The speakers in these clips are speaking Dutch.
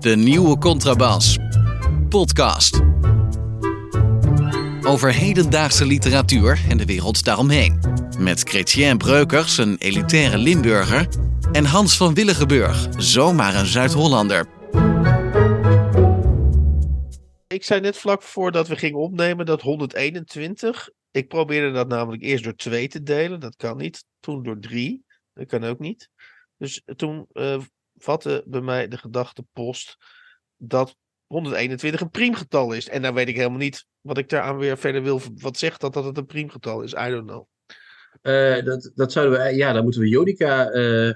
De nieuwe Contrabas. Podcast. Over hedendaagse literatuur en de wereld daaromheen. Met Chrétien Breukers, een elitaire Limburger. En Hans van Willigenburg, zomaar een Zuid-Hollander. Ik zei net vlak voordat we gingen opnemen dat 121. Ik probeerde dat namelijk eerst door twee te delen. Dat kan niet. Toen door drie. Dat kan ook niet. Dus toen uh, vatte bij mij de gedachte post dat 121 een priemgetal is. En dan weet ik helemaal niet wat ik daaraan weer verder wil. Wat zegt dat dat het een priemgetal is? I don't know. Uh, dat, dat zouden we, ja, dan moeten we Jodika uh,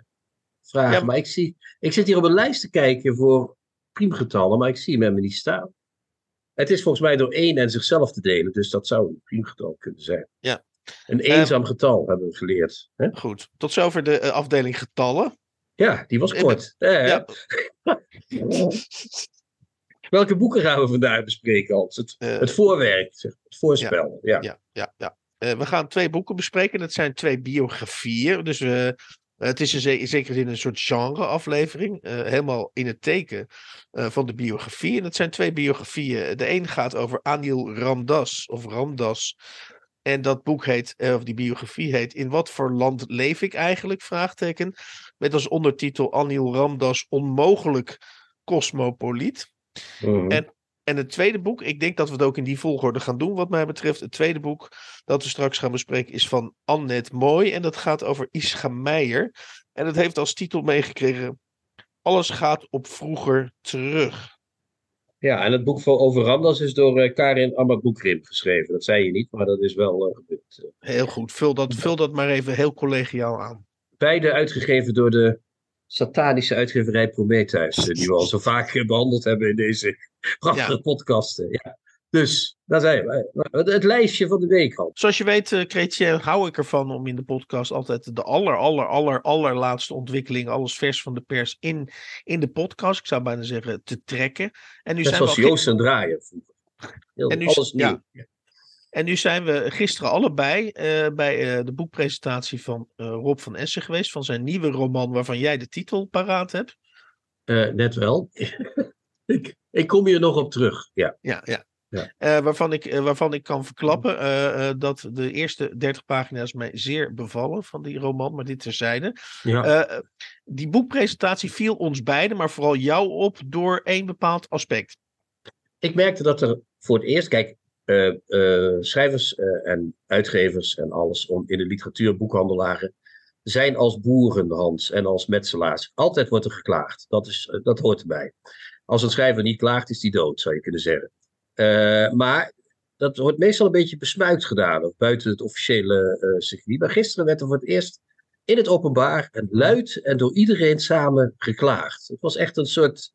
vragen. Ja, maar ik, zie, ik zit hier op een lijst te kijken voor priemgetallen, maar ik zie hem helemaal niet staan. Het is volgens mij door één en zichzelf te delen, dus dat zou een priemgetal kunnen zijn. Ja. Een eenzaam uh, getal hebben we geleerd. Hè? Goed, tot zover de afdeling getallen. Ja, die was kort. Ja. Welke boeken gaan we vandaag bespreken, Hans? Het, uh, het voorwerk, het voorspel. Ja, ja, ja. ja, ja. Uh, we gaan twee boeken bespreken. Dat zijn twee biografieën. Dus uh, het is in, zekere zin een soort genre-aflevering. helemaal in het teken van de biografie. En dat zijn twee biografieën. De een gaat over Anil Ramdas, of Ramdas. En dat boek heet, of die biografie heet, In wat voor land leef ik eigenlijk? Vraagteken. Met als ondertitel Anil Ramdas onmogelijk cosmopoliet. Mhm. En, en het tweede boek, ik denk dat we het ook in die volgorde gaan doen, wat mij betreft. Het tweede boek dat we straks gaan bespreken is van Annette Mooi. En dat gaat over Ischa Meijer. En het heeft als titel meegekregen: Alles gaat op vroeger terug. Ja, en het boek over Ramdas is door uh, Karin Amadboekrim geschreven. Dat zei je niet, maar dat is wel uh, gebeurd. Heel goed, vul dat, vul dat maar even heel collegiaal aan. Beide uitgegeven door de satanische uitgeverij Prometheus, eh, die we al zo vaak behandeld hebben in deze prachtige ja. podcasten. Ja. Dus, daar zijn we. Het lijstje van de week al. Zoals je weet, uh, Chrétien, hou ik ervan om in de podcast altijd de aller, aller, aller, allerlaatste ontwikkeling, alles vers van de pers in, in de podcast, ik zou bijna zeggen, te trekken. En nu Net zijn zoals we Joost en Draaien vroeger. Heel, en nu, alles nieuw. Ja. En nu zijn we gisteren allebei uh, bij uh, de boekpresentatie van uh, Rob van Essen geweest. Van zijn nieuwe roman, waarvan jij de titel paraat hebt. net wel. ik, ik, kom hier nog op terug. Ja, ja. ja. Ja. waarvan, ik, waarvan ik kan verklappen dat de eerste 30 pagina's mij zeer bevallen van die roman, maar dit terzijde. Ja. die boekpresentatie viel ons beiden, maar vooral jou op door één bepaald aspect. Ik merkte dat er voor het eerst, kijk, schrijvers en uitgevers en alles om in de literatuur, boekhandelaren, zijn als boeren, Hans, en als metselaars. Altijd wordt er geklaagd. Dat, is, dat hoort erbij. Als een schrijver niet klaagt, is die dood, zou je kunnen zeggen. Maar dat wordt meestal een beetje besmuikt gedaan, buiten het officiële circuit. Maar gisteren werd er voor het eerst in het openbaar en luid en door iedereen samen geklaagd. Het was echt een soort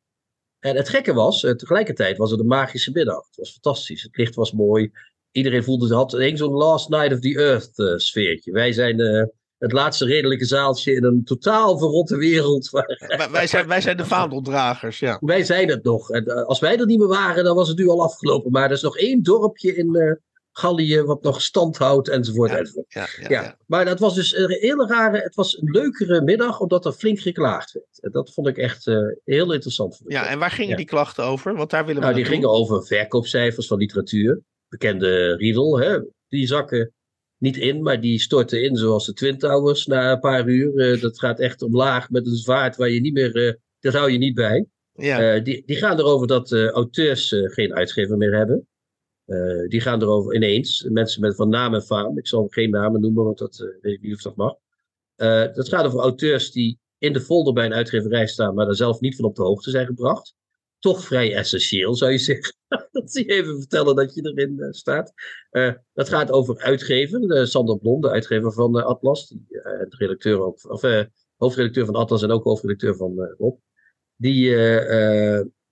en het gekke was, uh, tegelijkertijd was het een magische middag. Het was fantastisch. Het licht was mooi. Iedereen voelde, had een zo'n Last Night of the Earth uh, sfeertje. Wij zijn uh, het laatste redelijke zaaltje in een totaal verrotte wereld. Waar... wij, zijn, wij zijn de vaandeldragers, ja. Wij zijn het nog. En als wij er niet meer waren, dan was het nu al afgelopen. Maar er is nog één dorpje in Gallië wat nog stand houdt enzovoort. Ja, enzovoort. Ja, ja, ja, Maar dat was dus een hele rare, het was een leukere middag omdat er flink geklaagd werd. En dat vond ik echt uh, heel interessant. Ja, en waar gingen die klachten over? Want daar willen we nou, die gingen over verkoopcijfers van literatuur. Bekende Riedel, hè? die zakken niet in, maar die storten in zoals de Twin Towers na een paar uur. Uh, dat gaat echt omlaag met een zwaard waar je niet meer, uh, dat hou je niet bij. Ja. die, die gaan erover dat auteurs geen uitgever meer hebben. Uh, die gaan erover ineens. Mensen met van naam en faam. Ik zal geen namen noemen, want dat uh, weet ik niet of dat mag. Uh, dat gaat over auteurs die in de folder bij een uitgeverij staan, maar daar zelf niet van op de hoogte zijn gebracht. Toch vrij essentieel, zou je zeggen. dat zie je even vertellen dat je erin staat. dat gaat over uitgever. Sander Blom, de uitgever van Atlas. Die, de redacteur ook, of, hoofdredacteur van Atlas en ook hoofdredacteur van Rob. Die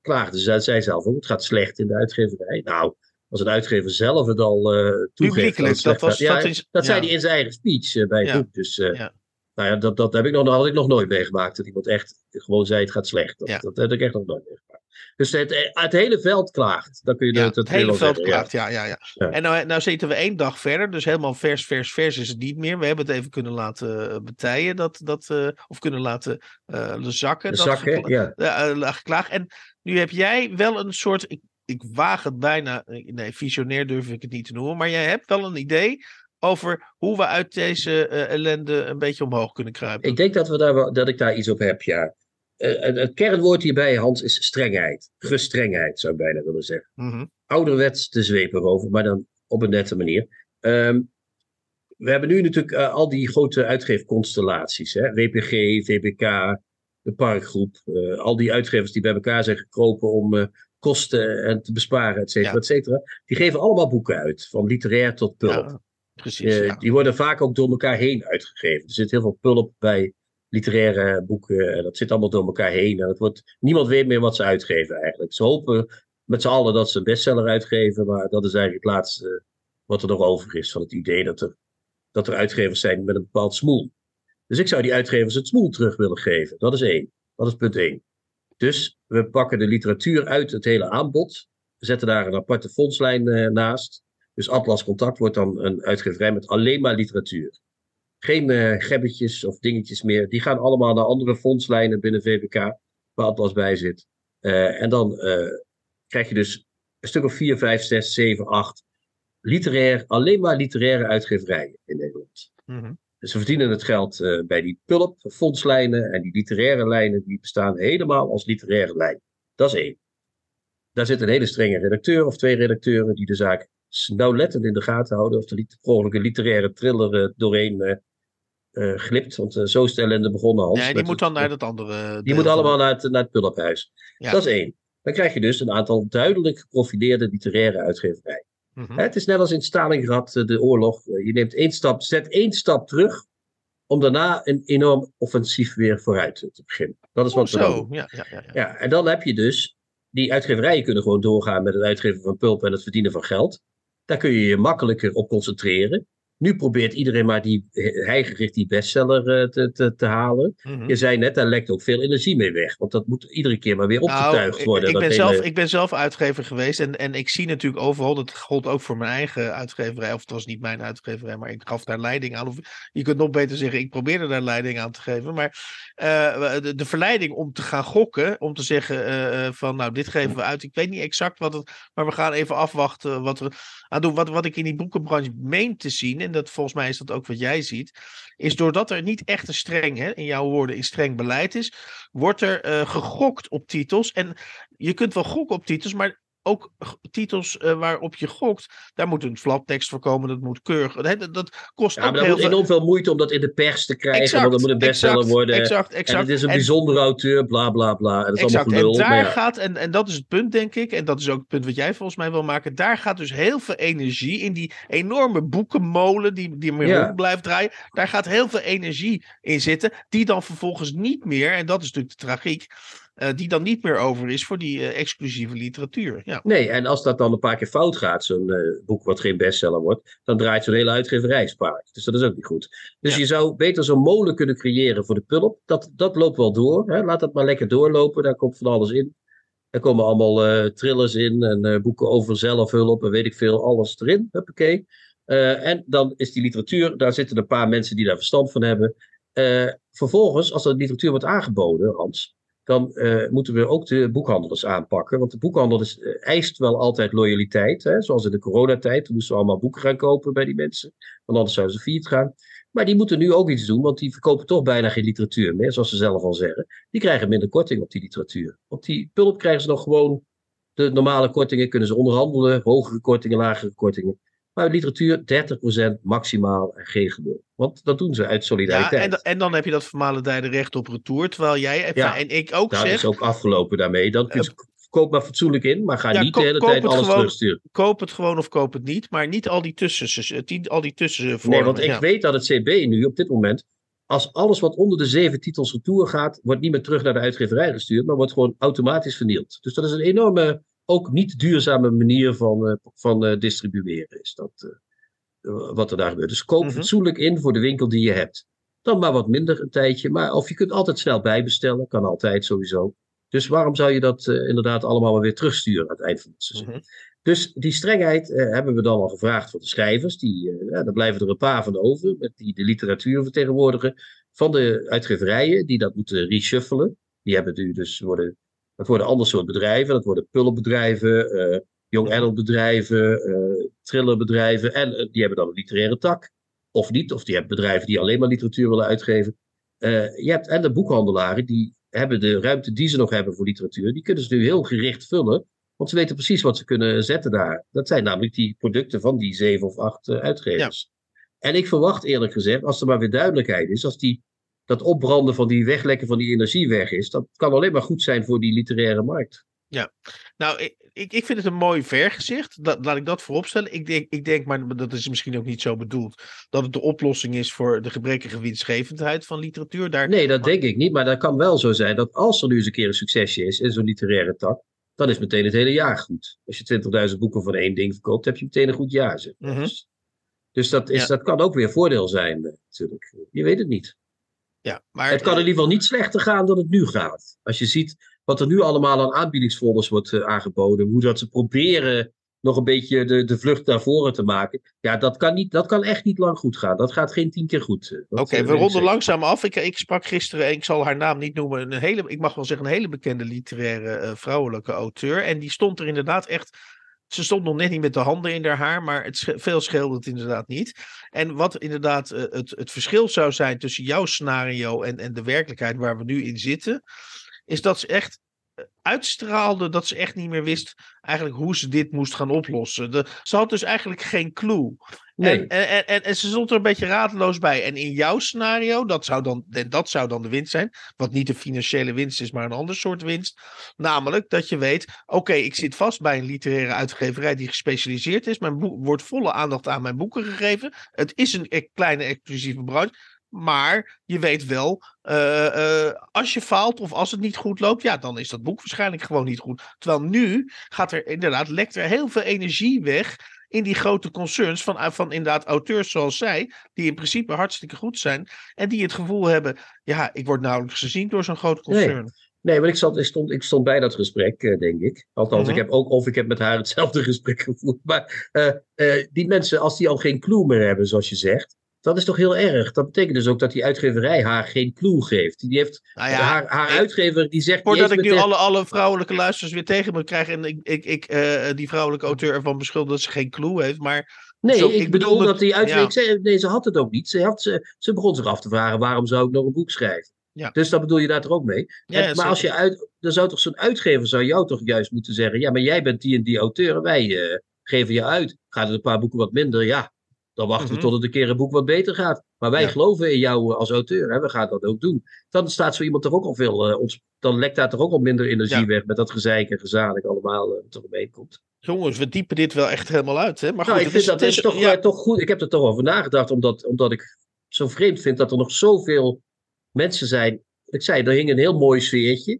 klaagde, zei, zei zelf ook, het gaat slecht in de uitgeverij. Nou, als een uitgever zelf het al uh, toegeeft. Dat, dat, was, ja, dat, is, dat zei hij in zijn eigen speech bij het boek. Dus ja. nou ja, dat, dat heb ik nog, had ik nog nooit meegemaakt. Dat iemand echt gewoon zei het gaat slecht. Dat, dat heb ik echt nog nooit meegemaakt. Dus het, het hele veld klaagt. Dan kun je Ja, het, het hele veld zeggen, klaagt, ja, ja, ja. Ja. En nou, nou zitten we één dag verder, dus helemaal vers, vers, vers is het niet meer. We hebben het even kunnen laten eh, betijen, dat, dat, eh, of kunnen laten eh, zakken. De zakken, ja. eh, eh, geklaagd. En nu heb jij wel een soort, ik, ik waag het bijna, eh, nee, visionair durf ik het niet te noemen, maar jij hebt wel een idee over hoe we uit deze eh, ellende een beetje omhoog kunnen kruipen. Ik denk dat, we daar, wel- dat ik daar iets op heb, ja. Eh, het, kernwoord hierbij, Hans, is strengheid. Gestrengheid, zou ik bijna willen zeggen. Mhm. ouderwets de zweep erover, maar dan op een nette manier. Ehm, we hebben nu natuurlijk eh, al die grote uitgeefconstellaties. Hè? WPG, VPK, de Parkgroep. eh, al die uitgevers die bij elkaar zijn gekropen om kosten en te besparen, et cetera, Ja. et cetera. Die geven allemaal boeken uit, van literair tot pulp. Ja, precies. Ja. Die worden vaak ook door elkaar heen uitgegeven. Er zit heel veel pulp bij literaire boeken. En dat zit allemaal door elkaar heen. En het wordt, niemand weet meer wat ze uitgeven eigenlijk. Ze hopen met z'n allen dat ze een bestseller uitgeven. Maar dat is eigenlijk het laatste wat er nog over is. Van het idee dat er, dat er uitgevers zijn met een bepaald smoel. Dus ik zou die uitgevers het smoel terug willen geven. Dat is één. Dat is punt één. Dus we pakken de literatuur uit het hele aanbod. We zetten daar een aparte fondslijn eh, naast. Dus Atlas Contact wordt dan een uitgeverij met alleen maar literatuur. Geen eh gebbetjes of dingetjes meer. Die gaan allemaal naar andere fondslijnen binnen VPK, waar Atlas bij zit. Eh, en dan eh, krijg je dus een stuk of 4, 5, 6, 7, 8 literair, alleen maar literaire uitgeverijen in Nederland. Mhm. Ze verdienen het geld bij die pulp, fondslijnen en die literaire lijnen, die bestaan helemaal als literaire lijn. Dat is één. Daar zit een hele strenge redacteur of twee redacteuren die de zaak nauwlettend in de gaten houden of er niet per ongeluk een literaire thriller doorheen eh, glipt. Want eh, zo is de ellende begonnen, Hans. Nee, die moet het- dan naar dat andere. die moet allemaal naar het, naar het pulphuis. Ja. Dat is één. Dan krijg je dus een aantal duidelijk geprofileerde literaire uitgeverijen. Mhm. Het is net als in Stalingrad, eh, de oorlog. Eh, Je neemt één stap, zet één stap terug, om daarna een enorm offensief weer vooruit te beginnen. Dat is wat we doen. ja, ja. ja. Ja, en dan heb je dus, die uitgeverijen kunnen gewoon doorgaan met het uitgeven van pulp en het verdienen van geld. Daar kun je je makkelijker op concentreren. Nu probeert iedereen maar die heigericht die bestseller eh, te, te, te halen. Mhm. Je zei net, daar lekt ook veel energie mee weg. Want dat moet iedere keer maar weer opgetuigd Nou, ik- worden. Ik, dat ben hele- zelf, ik ben zelf uitgever geweest en, en ik zie natuurlijk overal, dat gold ook voor mijn eigen uitgeverij, of het was niet mijn uitgeverij, maar ik gaf daar leiding aan. Of je kunt nog beter zeggen, ik probeerde daar leiding aan te geven. Maar eh, de, de verleiding om te gaan gokken, om te zeggen eh, eh, van nou, dit geven we uit. Ik weet niet exact wat het, maar we gaan even afwachten wat we aan doen. Wat, wat ik in die boekenbranche meen te zien, en dat volgens mij is dat ook wat jij ziet, is doordat er niet echt een streng, hè, in jouw woorden, een streng beleid is, wordt er eh, gegokt op titels. En je kunt wel gokken op titels, maar ook titels eh, waarop je gokt, daar moet een flaptekst voor komen, dat moet keurig. Dat, dat kost Ja, ook maar dat heel moet enorm veel moeite om dat in de pers te krijgen. want dat moet een bestseller exact, worden. Exact, En exact. het is een En- bijzondere auteur, bla bla bla. En dat is allemaal gelul. En daar ja. gaat, en, en dat is het punt, denk ik, en dat is ook het punt wat jij volgens mij wil maken. Daar gaat dus heel veel energie in die enorme boekenmolen die, die maar Ja. blijft draaien. Daar gaat heel veel energie in zitten, die dan vervolgens niet meer, en dat is natuurlijk de tragiek, eh, die dan niet meer over is voor die eh, exclusieve literatuur. Ja. Nee, en als dat dan een paar keer fout gaat, zo'n eh, boek wat geen bestseller wordt, dan draait zo'n hele uitgeverij spaak. Dus dat is ook niet goed. Dus Ja. je zou beter zo'n molen kunnen creëren voor de pulp. Dat, dat loopt wel door. Hè? Laat dat maar lekker doorlopen. Daar komt van alles in. Er komen allemaal thrillers in en boeken over zelfhulp en weet ik veel. Alles erin. Huppakee. En dan is die literatuur, daar zitten een paar mensen die daar verstand van hebben. Vervolgens, als er literatuur wordt aangeboden, Hans, dan eh, moeten we ook de boekhandels aanpakken. Want de boekhandel is, eh, eist wel altijd loyaliteit. Hè? Zoals in de coronatijd, toen moesten we allemaal boeken gaan kopen bij die mensen. Want anders zouden ze failliet gaan. Maar die moeten nu ook iets doen, want die verkopen toch bijna geen literatuur meer, zoals ze zelf al zeggen. Die krijgen minder korting op die literatuur. Op die pulp krijgen ze nog gewoon de normale kortingen, kunnen ze onderhandelen, hogere kortingen, lagere kortingen. Maar literatuur 30% maximaal en geen gelul. Want dat doen ze uit Ja, solidariteit. en, da- en dan heb je dat vermalendijde recht op retour. Terwijl jij, Ja, en ik ook Daar zeg, is ook afgelopen daarmee. Dan je, koop maar fatsoenlijk in, maar ga Ja, niet de hele tijd alles gewoon- terugsturen. koop het gewoon of koop het niet. Maar niet al die tussen, al die tussenvormen. Nee, want ik ja. weet dat het CB nu op dit moment, als alles wat onder de zeven titels retour gaat, wordt niet meer terug naar de uitgeverij gestuurd, maar wordt gewoon automatisch vernield. Dus dat is een enorme, ook niet duurzame manier van, eh, van eh, distribueren, is dat eh, wat er daar gebeurt. Dus koop Mhm. fatsoenlijk in voor de winkel die je hebt. Dan maar wat minder een tijdje, maar of je kunt altijd snel bijbestellen, kan altijd sowieso. Dus waarom zou je dat uh, inderdaad allemaal maar weer terugsturen aan het eind van het seizoen? -hmm. Dus die strengheid uh, hebben we dan al gevraagd van de schrijvers. Die, uh, ja, daar blijven er een paar van over, met die de literatuur vertegenwoordigen. Van de uitgeverijen, die dat moeten reshuffelen. Die hebben nu dus worden, dat worden ander soort bedrijven. Dat worden pullenbedrijven, uh, young adult bedrijven, thrillerbedrijven. En die hebben dan een literaire tak. Of niet, of die hebben bedrijven die alleen maar literatuur willen uitgeven. je hebt, en de boekhandelaren, die hebben de ruimte die ze nog hebben voor literatuur. Die kunnen ze nu heel gericht vullen. Want ze weten precies wat ze kunnen zetten daar. Dat zijn namelijk die producten van die zeven of acht uitgevers. Ja. En ik verwacht eerlijk gezegd, als er maar weer duidelijkheid is, als die, dat opbranden van die weglekken van die energie weg is, dat kan alleen maar goed zijn voor die literaire markt. Ja, nou, ik, ik vind het een mooi vergezicht. Dat, laat ik dat vooropstellen. Ik denk, ik denk, maar dat is misschien ook niet zo bedoeld, dat het de oplossing is voor de gebrekkige winstgevendheid van literatuur. Daar... Nee, dat denk ik niet. Maar dat kan wel zo zijn dat als er nu eens een keer een succesje is in zo'n literaire tak, dan is meteen het hele jaar goed. Als je 20.000 boeken van één ding verkoopt, heb je meteen een goed jaar. Zeg. Mm -hmm. Dus, dus dat, is, ja. dat kan ook weer voordeel zijn, natuurlijk. Je weet het niet. Ja, maar, het kan in ieder geval niet slechter gaan dan het nu gaat. Als je ziet wat er nu allemaal aan aanbiedingsfolders wordt uh, aangeboden, hoe dat ze proberen nog een beetje de, de vlucht naar voren te maken. Ja, dat kan, niet, dat kan echt niet lang goed gaan. Dat gaat geen tien keer goed. uh, Oké, okay, we ronden langzaam af. Ik, ik sprak gisteren, ik zal haar naam niet noemen, een hele, ik mag wel zeggen, een hele bekende literaire uh, vrouwelijke auteur. En die stond er inderdaad echt. Ze stond nog net niet met de handen in haar haar, maar het veel scheelde het inderdaad niet. En wat inderdaad uh, het, het verschil zou zijn tussen jouw scenario en, en de werkelijkheid waar we nu in zitten, is dat ze echt uitstraalde dat ze echt niet meer wist eigenlijk hoe ze dit moest gaan oplossen. De, ze had dus eigenlijk geen clue. Nee. En, en, en, en, ze stond er een beetje radeloos bij. En in jouw scenario, dat zou dan, dat zou dan de winst zijn. Wat niet de financiële winst is, maar een ander soort winst. Namelijk dat je weet: oké, okay, ik zit vast bij een literaire uitgeverij die gespecialiseerd is. Mijn boek wordt volle aandacht aan mijn boeken gegeven. Het is een kleine exclusieve branche. Maar je weet wel, uh, uh, als je faalt of als het niet goed loopt, ja, dan is dat boek waarschijnlijk gewoon niet goed. Terwijl nu gaat er inderdaad, lekt er heel veel energie weg in die grote concerns van, van inderdaad auteurs zoals zij, die in principe hartstikke goed zijn en die het gevoel hebben, ja, ik word nauwelijks gezien door zo'n groot concern. Nee. Nee, maar ik, zat, ik, stond, ik stond bij dat gesprek, denk ik. Althans, ik heb ook, of ik heb met haar hetzelfde gesprek gevoerd. Maar uh, uh, die mensen, als die al geen clue meer hebben, zoals je zegt, dat is toch heel erg. Dat betekent dus ook dat die uitgeverij haar geen clue geeft. Die heeft nou ja, haar, haar ik, uitgever die zegt. Voordat ik nu alle, alle vrouwelijke luisteraars weer tegen me krijg en ik, ik, ik uh, die vrouwelijke auteur ervan beschuldig dat ze geen clue heeft. Maar Nee, zo, ik, bedoel dat, dat die uitgever. Ja. Nee, ze had het ook niet. Ze, had, ze, ze begon zich af te vragen: waarom zou ik nog een boek schrijven? Ja. Dus dat bedoel je daar toch ook mee? Ja, en, maar als je uit. Dan zou toch zo'n uitgever zou jou toch juist moeten zeggen: ja, maar jij bent die en die auteur en wij uh, geven je uit. Gaat het een paar boeken wat minder? Ja, dan wachten we mm -hmm. tot het een keer een boek wat beter gaat. Maar wij ja. geloven in jou als auteur. Hè? We gaan dat ook doen. Dan staat zo iemand toch ook al veel. Uh, ons, dan lekt daar toch ook al minder energie ja. weg. Met dat gezeik en gezalig allemaal uh, wat er omheen komt. Jongens, we diepen dit wel echt helemaal uit. Hè? Maar nou, goed, ik vind dat is, toch, ja. toch goed. Ik heb er toch over nagedacht. Omdat, omdat ik zo vreemd vind dat er nog zoveel mensen zijn. Ik zei, er hing een heel mooi sfeertje.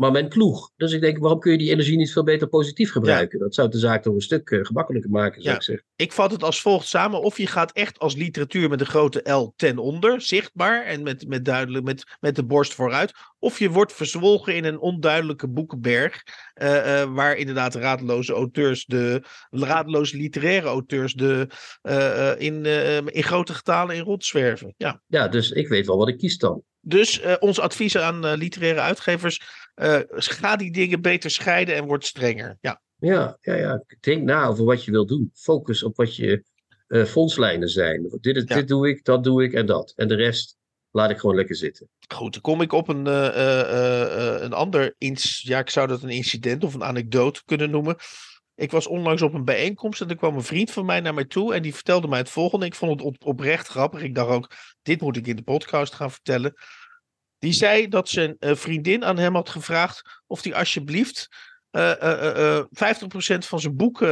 Maar men kloeg. Dus ik denk, waarom kun je die energie niet veel beter positief gebruiken? Ja. Dat zou de zaak toch een stuk uh, gemakkelijker maken, zou ja. ik zeggen. Ik vat het als volgt samen. Of je gaat echt als literatuur met een grote L ten onder, zichtbaar en met, met, duidelijk, met, met de borst vooruit. Of je wordt verzwolgen in een onduidelijke boekenberg. Uh, uh, waar inderdaad radeloze auteurs, de radeloze literaire auteurs, de, in, in grote getalen in rondzwerven. Ja. ja, dus ik weet wel wat ik kies dan. Dus ons advies aan literaire uitgevers: ga die dingen beter scheiden en word strenger. Ja. Ja, ja, ja. Denk na over wat je wil doen. Focus op wat je fondslijnen zijn. Dit, ja. dit doe ik, dat doe ik en dat. En de rest laat ik gewoon lekker zitten. Goed, dan kom ik op een, een ander. Ja, ik zou dat een incident of een anekdote kunnen noemen. Ik was onlangs op een bijeenkomst en er kwam een vriend van mij naar mij toe en die vertelde mij het volgende. Ik vond het op, oprecht grappig. Ik dacht ook, dit moet ik in de podcast gaan vertellen. Die zei dat zijn uh, vriendin aan hem had gevraagd of hij alsjeblieft uh, uh, 50% van zijn boeken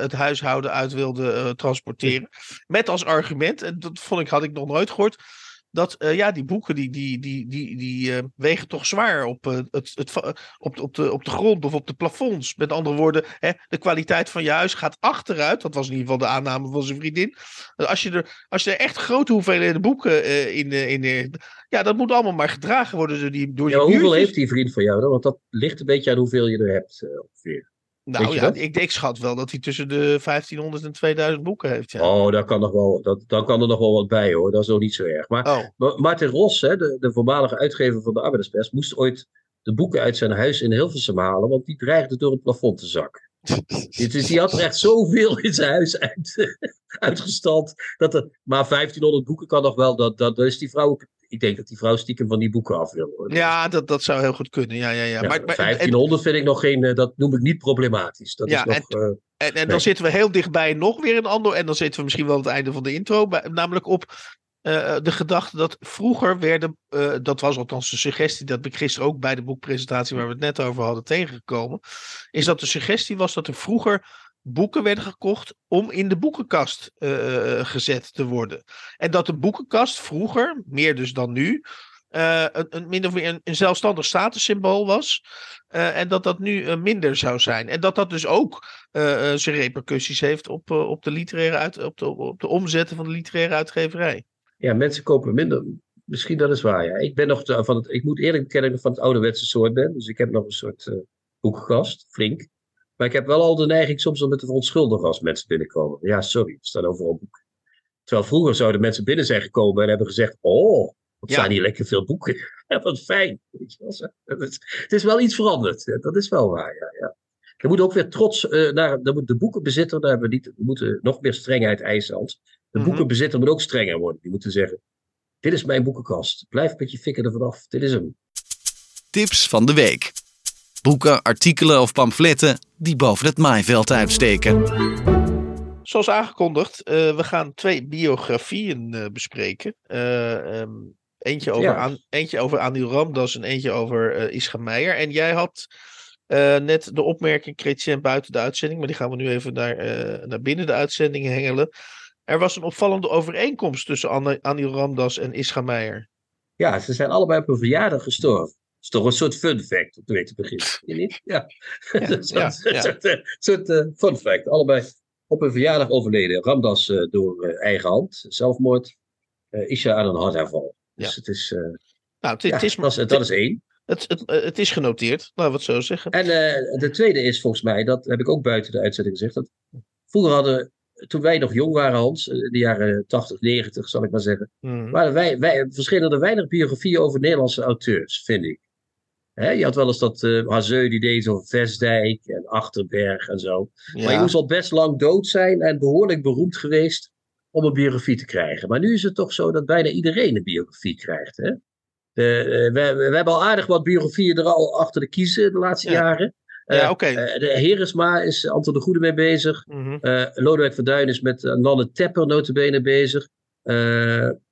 het huishouden uit wilde transporteren. Met als argument, en dat vond ik, had ik nog nooit gehoord. Dat ja, die boeken die, die, die, die, die wegen toch zwaar op, het, het, op, op, de, op de grond of op de plafonds. Met andere woorden, hè, de kwaliteit van je huis gaat achteruit. Dat was in ieder geval de aanname van zijn vriendin. Als je er, als je er echt grote hoeveelheden boeken in, in, ja, dat moet allemaal maar gedragen worden door die, door ja, hoeveel heeft die vriend van jou dan? Want dat ligt een beetje aan hoeveel je er hebt ongeveer. Nou ja, ik, ik schat wel dat hij tussen de 1500 en 2000 boeken heeft. Ja. Oh, daar kan nog wel, dat, dan kan er nog wel wat bij hoor. Dat is nog niet zo erg. Maar oh. Martin Ros, hè, de, de voormalige uitgever van de Arbeiderspers, moest ooit de boeken uit zijn huis in Hilversum halen, want die dreigde door het plafond te zakken. dus die had er echt zoveel in zijn huis uit, uitgestald. Dat er, maar 1500 boeken kan nog wel. Dat, dat, dat is die vrouw ik denk dat die vrouw stiekem van die boeken af wil. Hoor. Ja, dat, dat zou heel goed kunnen. Ja, ja, ja. maar, maar, 1500 vind ik nog geen, eh, dat noem ik niet problematisch. Dat ja, is nog, en, en, en dan zitten we heel dichtbij nog weer een ander. En dan zitten we misschien wel aan het einde van de intro. Namelijk op uh, de gedachte dat vroeger werden, uh, dat was althans de suggestie, dat ik gisteren ook bij de boekpresentatie waar we het net over hadden tegengekomen, is dat de suggestie was dat er vroeger boeken werden gekocht om in de boekenkast uh, gezet te worden. En dat de boekenkast vroeger, meer dus dan nu, uh, een, een, min of meer een, zelfstandig statussymbool was. En dat dat nu minder zou zijn. En dat dat dus ook zijn repercussies heeft op, op, de literaire uit, op, de, op de omzetten van de literaire uitgeverij. Ja, mensen kopen minder. Misschien dat is waar, ja. Ik ben nog van het, ik moet eerlijk bekennen dat ik van het ouderwetse soort ben. Dus ik heb nog een soort boekenkast, flink. Maar ik heb wel al de neiging soms om me te verontschuldigen als mensen binnenkomen. Ja, sorry, er staan overal boeken. Terwijl vroeger zouden mensen binnen zijn gekomen en hebben gezegd: Oh, wat staan hier lekker veel boeken. Ja, wat fijn. Het is wel iets veranderd. Dat is wel waar, ja. ja. Er moet ook weer trots uh, naar de boekenbezitter. Daar hebben we, niet, we moeten nog meer strengheid eisen. Als. De mhm. boekenbezitter moet ook strenger worden. Die moeten zeggen: Dit is mijn boekenkast. Blijf met je fikken er vanaf. Dit is hem. Tips van de week. Boeken, artikelen of pamfletten die boven het maaiveld uitsteken. Zoals aangekondigd, uh, we gaan twee biografieën uh, bespreken. Uh, um, eentje, over ja. aan, eentje over Anil Ramdas en eentje over Ischa Meijer. En jij had net de opmerking, Chrétien, buiten de uitzending, maar die gaan we nu even naar, naar binnen de uitzending hengelen. Er was een opvallende overeenkomst tussen Anil Ramdas en Ischa Meijer. Ja, ze zijn allebei op een verjaardag gestorven is toch een soort fun fact om te weten beginnen. niet? Ja. ja, ja, soort, uh, soort uh, fun fact. Allebei op een verjaardag overleden. Ramdas uh, door eigen hand, zelfmoord. Isha aan een hartaanval. Dus het is. nou, het, het is dat, is, dat is één. Het, het, het is genoteerd, laten we het zo zeggen. En de tweede is volgens mij, dat heb ik ook buiten de uitzending gezegd. Dat vroeger hadden toen wij nog jong waren, Hans, in de jaren 80, 90, zal ik maar zeggen, mm. waren wij, wij, verschillen er weinig biografieën over Nederlandse auteurs, vind ik je had wel eens dat uh, Hazeu die deed over Vestdijk en Achterberg en zo. Maar je moest al best lang dood zijn en behoorlijk beroemd geweest om een biografie te krijgen. Maar nu is het toch zo dat bijna iedereen een biografie krijgt. Hè? De, uh, we, we, hebben al aardig wat biografieën er al achter de kiezen de laatste jaren. Uh, ja. Okay. de Heresma is Anton de Goede mee bezig. Mm -hmm. Lodewijk van Duin is met Nanne Tepper notabene bezig.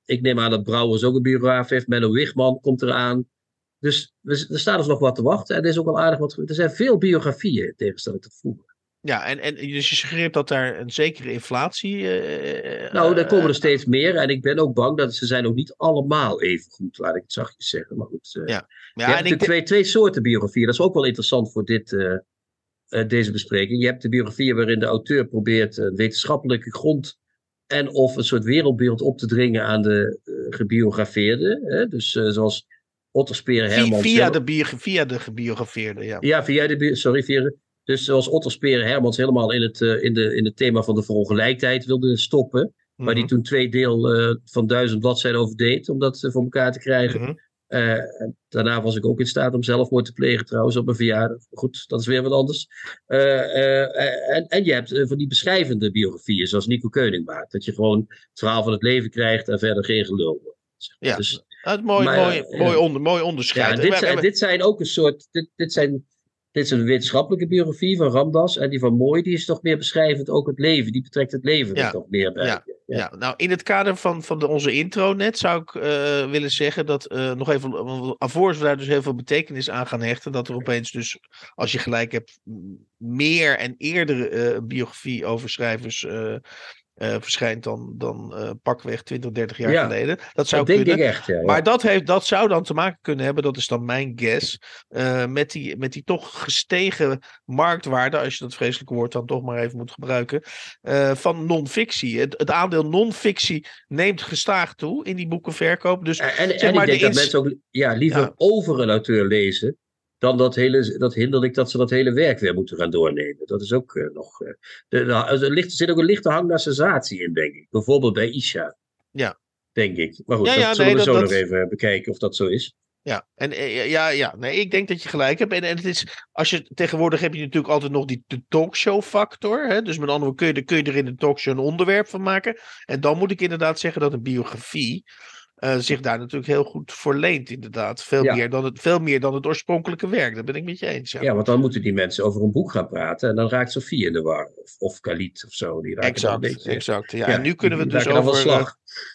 ik neem aan dat Brouwers ook een biograaf heeft. Menno Wigman komt eraan. Dus er staat dus nog wat te wachten. En er is ook wel aardig wat. Er zijn veel biografieën in tegenstelling tot vroeger. Ja, en, en dus je suggereert dat daar een zekere inflatie. Uh, nou, daar komen er steeds meer. En ik ben ook bang dat ze zijn ook niet allemaal even goed, laat ik het zachtjes zeggen. Maar goed. Uh, ja. Ja, je hebt ik twee, twee soorten biografieën. Dat is ook wel interessant voor dit, uh, deze bespreking. Je hebt de biografieën waarin de auteur probeert een wetenschappelijke grond en of een soort wereldbeeld op te dringen aan de gebiografeerde. Dus zoals Otterspeer Hermans. Via de, via de gebiografeerde, ja. Ja, via de, sorry, via dus zoals Otterspeer Hermans helemaal in het, uh, in, de, in het thema van de verongelijkheid wilde stoppen. Mm -hmm. Waar die mhm. toen twee deel uh, van duizend bladzijden over deed, om dat uh, voor elkaar te krijgen. Mm -hmm. daarna was ik ook in staat om zelfmoord te plegen, trouwens, op mijn verjaardag. Goed, dat is weer wat anders. en, en je hebt van die beschrijvende biografieën, zoals Nico Keuning maakt. Dat je gewoon het verhaal van het leven krijgt en verder geen gelul. Ja, dus, het mooi, mooi, mooi, onder, mooi onderscheid. Ja, dit, zijn, dit zijn ook een soort. Dit, dit, zijn, dit is een wetenschappelijke biografie van Ramdas. En die van Mooi, die is toch meer beschrijvend ook het leven. Die betrekt het leven ja. toch meer bij. Ja. ja. nou in het kader van, van de, onze intro net zou ik uh, willen zeggen dat uh, nog even, alvorens we daar dus heel veel betekenis aan gaan hechten, dat er opeens dus, als je gelijk hebt, meer en eerder uh, biografie over schrijvers eh, verschijnt dan, dan uh, pakweg 20, 30 jaar Ja, geleden. Dat zou Dat denk kunnen. ik echt, ja. ja. Maar dat, heeft, dat zou dan te maken kunnen hebben, dat is dan mijn guess, eh, met, die, met die toch gestegen marktwaarde, als je dat vreselijke woord dan toch maar even moet gebruiken, van non-fictie. Het, het aandeel non-fictie neemt gestaag toe in die boekenverkoop. Dus En, en, zeg en maar, ik denk de dat mensen ook ja, liever Ja. over een auteur lezen dan dat, hele, dat hinderlijk dat ze dat hele werk weer moeten gaan doornemen. Dat is ook eh, nog. eh, de, de- er, ligt, er zit ook een lichte hang naar sensatie in, denk ik. Bijvoorbeeld bij Isha. Ja. Denk ik. Maar goed, Ja, dat ja, zullen nee, we dat- zo dat- nog even bekijken of dat zo is. Ja, en eh, ja, ja, nee, ik denk dat je gelijk hebt. En, en het is, als je tegenwoordig heb je natuurlijk altijd nog die de talkshow factor. Hè? Dus met andere woorden, kun je, er- kun je er in een talkshow een onderwerp van maken. En dan moet ik inderdaad zeggen dat een biografie eh, zich daar natuurlijk heel goed voor leent, inderdaad. Veel, Ja. meer dan het, veel meer dan het oorspronkelijke werk. Dat ben ik met je eens. Ja, Ja. want dan moeten die mensen over een boek gaan praten. En dan raakt Sofie in de war. Of, of Khalid of zo. Die een exact. beetje- exact ja. Ja, en nu kunnen we het dus over. eh,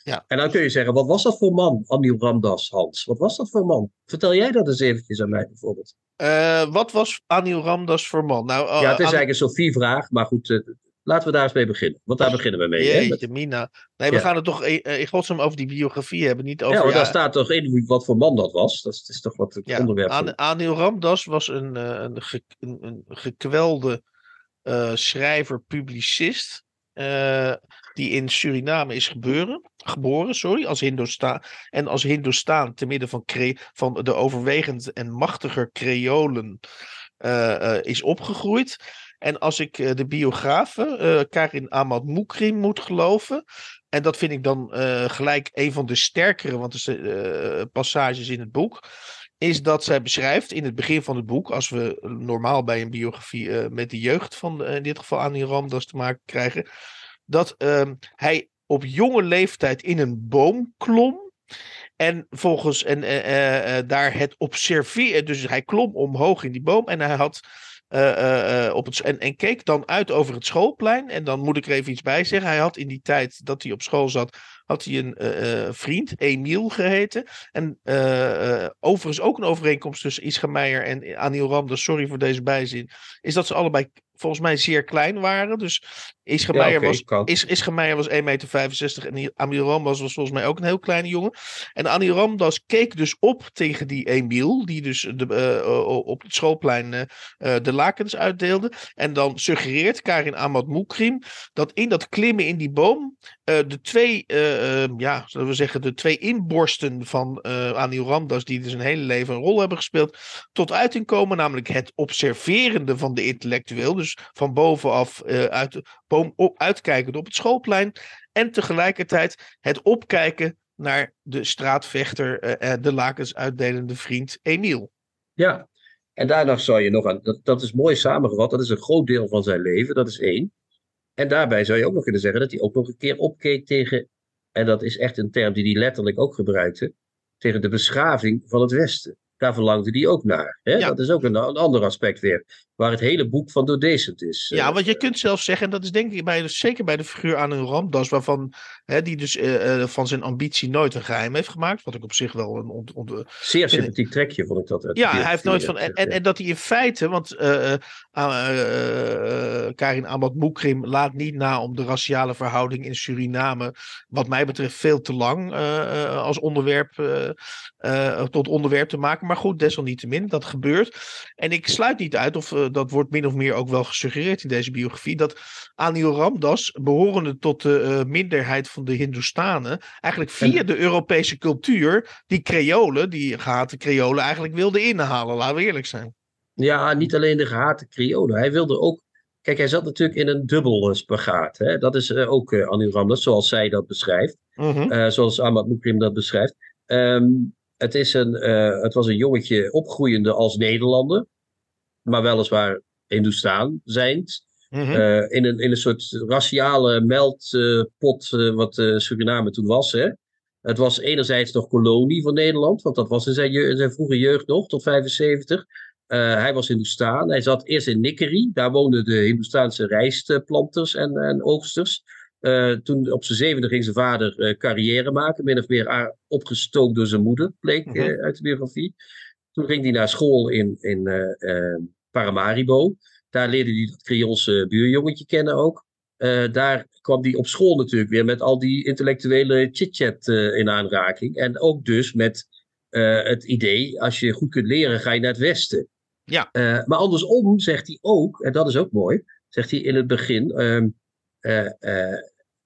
ja. En dan kun je zeggen, wat was dat voor man, Anil Ramdas, Hans? Wat was dat voor man? Vertel jij dat eens eventjes aan mij bijvoorbeeld. eh, wat was Anil Ramdas voor man? Nou, ja, het is eigenlijk een Sofie-vraag, maar goed, laten we daar eens mee beginnen. Want daar beginnen we mee. hè, Jeetje, Mina. Nee, we Ja. gaan het toch eh, eh, in godsnaam over die biografie hebben, niet over... ja, want ja, daar staat toch in wat voor man dat was. Dat is, dat is toch wat het Ja, onderwerp An- van... Anil Ramdas was een, eh, een, ge- een, een gekwelde eh, schrijver, publicist. eh, die in Suriname is gebeuren, geboren sorry, als Hindostaan. En als Hindostaan te midden van, cre- van de overwegend en machtiger Creolen is opgegroeid. En als ik eh, de biografen, eh Karin Ahmad Moukrim, moet geloven. En dat vind ik dan eh, gelijk een van de sterkere want passages in het boek is dat zij beschrijft in het begin van het boek, als we normaal bij een biografie met de jeugd van in dit geval Annie Ramdas te maken krijgen, dat ehm, hij op jonge leeftijd in een boom klom. En volgens en daar het observeren. Dus hij klom omhoog in die boom. En hij had. Eh, eh, eh, op het, en, en keek dan uit over het schoolplein. En dan moet ik er even iets bij zeggen. Hij had in die tijd dat hij op school zat. had hij een vriend, Emiel geheten. En overigens ook een overeenkomst tussen Ischa Meijer en Anil Ramdas. Sorry voor deze bijzin. Is dat ze allebei volgens mij zeer klein waren. Dus Ischa Ja, was, kan. is, was 1,65 meter en Anil Ramdas was volgens mij ook een heel kleine jongen. En Anil Ramdas keek dus op tegen die Emiel, die dus de, eh, op het schoolplein eh, eh, de lakens uitdeelde. En dan suggereert Karin Ahmad Moukrim dat in dat klimmen in die boom eh, de twee, eh, eh, ja, zullen we zeggen, de twee inborsten van eh Anil Ramdas, die dus een hele leven een rol hebben gespeeld, tot uiting komen. Namelijk het observerende van de intellectueel. Dus van bovenaf eh, uit de boom op, uitkijkend op het schoolplein. En tegelijkertijd het opkijken naar de straatvechter, eh, de lakens uitdelende vriend Emiel. Ja, en daarna zou je nog aan, dat, dat is mooi samengevat, dat is een groot deel van zijn leven, dat is één. En daarbij zou je ook nog kunnen zeggen dat hij ook nog een keer opkeek tegen, en dat is echt een term die hij letterlijk ook gebruikte, tegen de beschaving van het Westen. Daar verlangde hij ook naar. Hè? Ja. Dat is ook een, een ander aspect weer, waar het hele boek van doordecent is. Ja, Eh, want je kunt zelfs zeggen, en dat is denk ik bij, zeker bij de figuur aan een Ramdas, waarvan hè, die dus eh, eh, van zijn ambitie nooit een geheim heeft gemaakt. Wat ik op zich wel een ont, ont- Zeer sympathiek trekje vond ik dat. Ja, hij heeft nooit van. En, en, dat hij in feite, want Karin Ahmad Moukrim laat niet na om de raciale verhouding in Suriname, wat mij betreft, veel te lang als onderwerp tot onderwerp te maken. Maar goed, desalniettemin, dat gebeurt. En ik sluit niet uit, of dat wordt min of meer ook wel gesuggereerd in deze biografie, dat Anil Ramdas, behorende tot de eh, minderheid van de Hindoestanen, eigenlijk via de Europese cultuur die Creolen, die gehate Creolen, eigenlijk wilde inhalen. Laten we eerlijk zijn. Ja, niet alleen de gehate Creole. Hij wilde ook. Kijk, hij zat natuurlijk in een dubbel eh, spagaat. Hè? Dat is eh, ook uh, Anil Ramdas, zoals zij dat beschrijft. Mhm. Eh, zoals Ahmad Moukrim dat beschrijft. Ehm, het, is een, eh, het was een jongetje opgroeiende als Nederlander. Maar weliswaar Hindoestaan zijnd. Mhm. Eh, in, een, in een soort raciale meldpot eh, wat eh, Suriname toen was. Hè? Het was enerzijds nog kolonie van Nederland, want dat was in zijn, in zijn vroege jeugd nog, tot 75. Eh, hij was Hindoestaan. Hij zat eerst in Nikkerie. Daar woonden de Hindoestaanse rijstplanters en, en oogsters. Toen op zijn zevende ging zijn vader carrière maken, min of meer opgestookt door zijn moeder, bleek Mhm. uit de biografie. Toen ging hij naar school in, in eh, eh, Paramaribo. Daar leerde hij dat Creoolse buurjongetje kennen ook. daar kwam hij op school natuurlijk weer met al die intellectuele chit-chat in aanraking. En ook dus met het idee, als je goed kunt leren, ga je naar het Westen. Ja. maar andersom zegt hij ook, en dat is ook mooi, zegt hij in het begin. Ehm,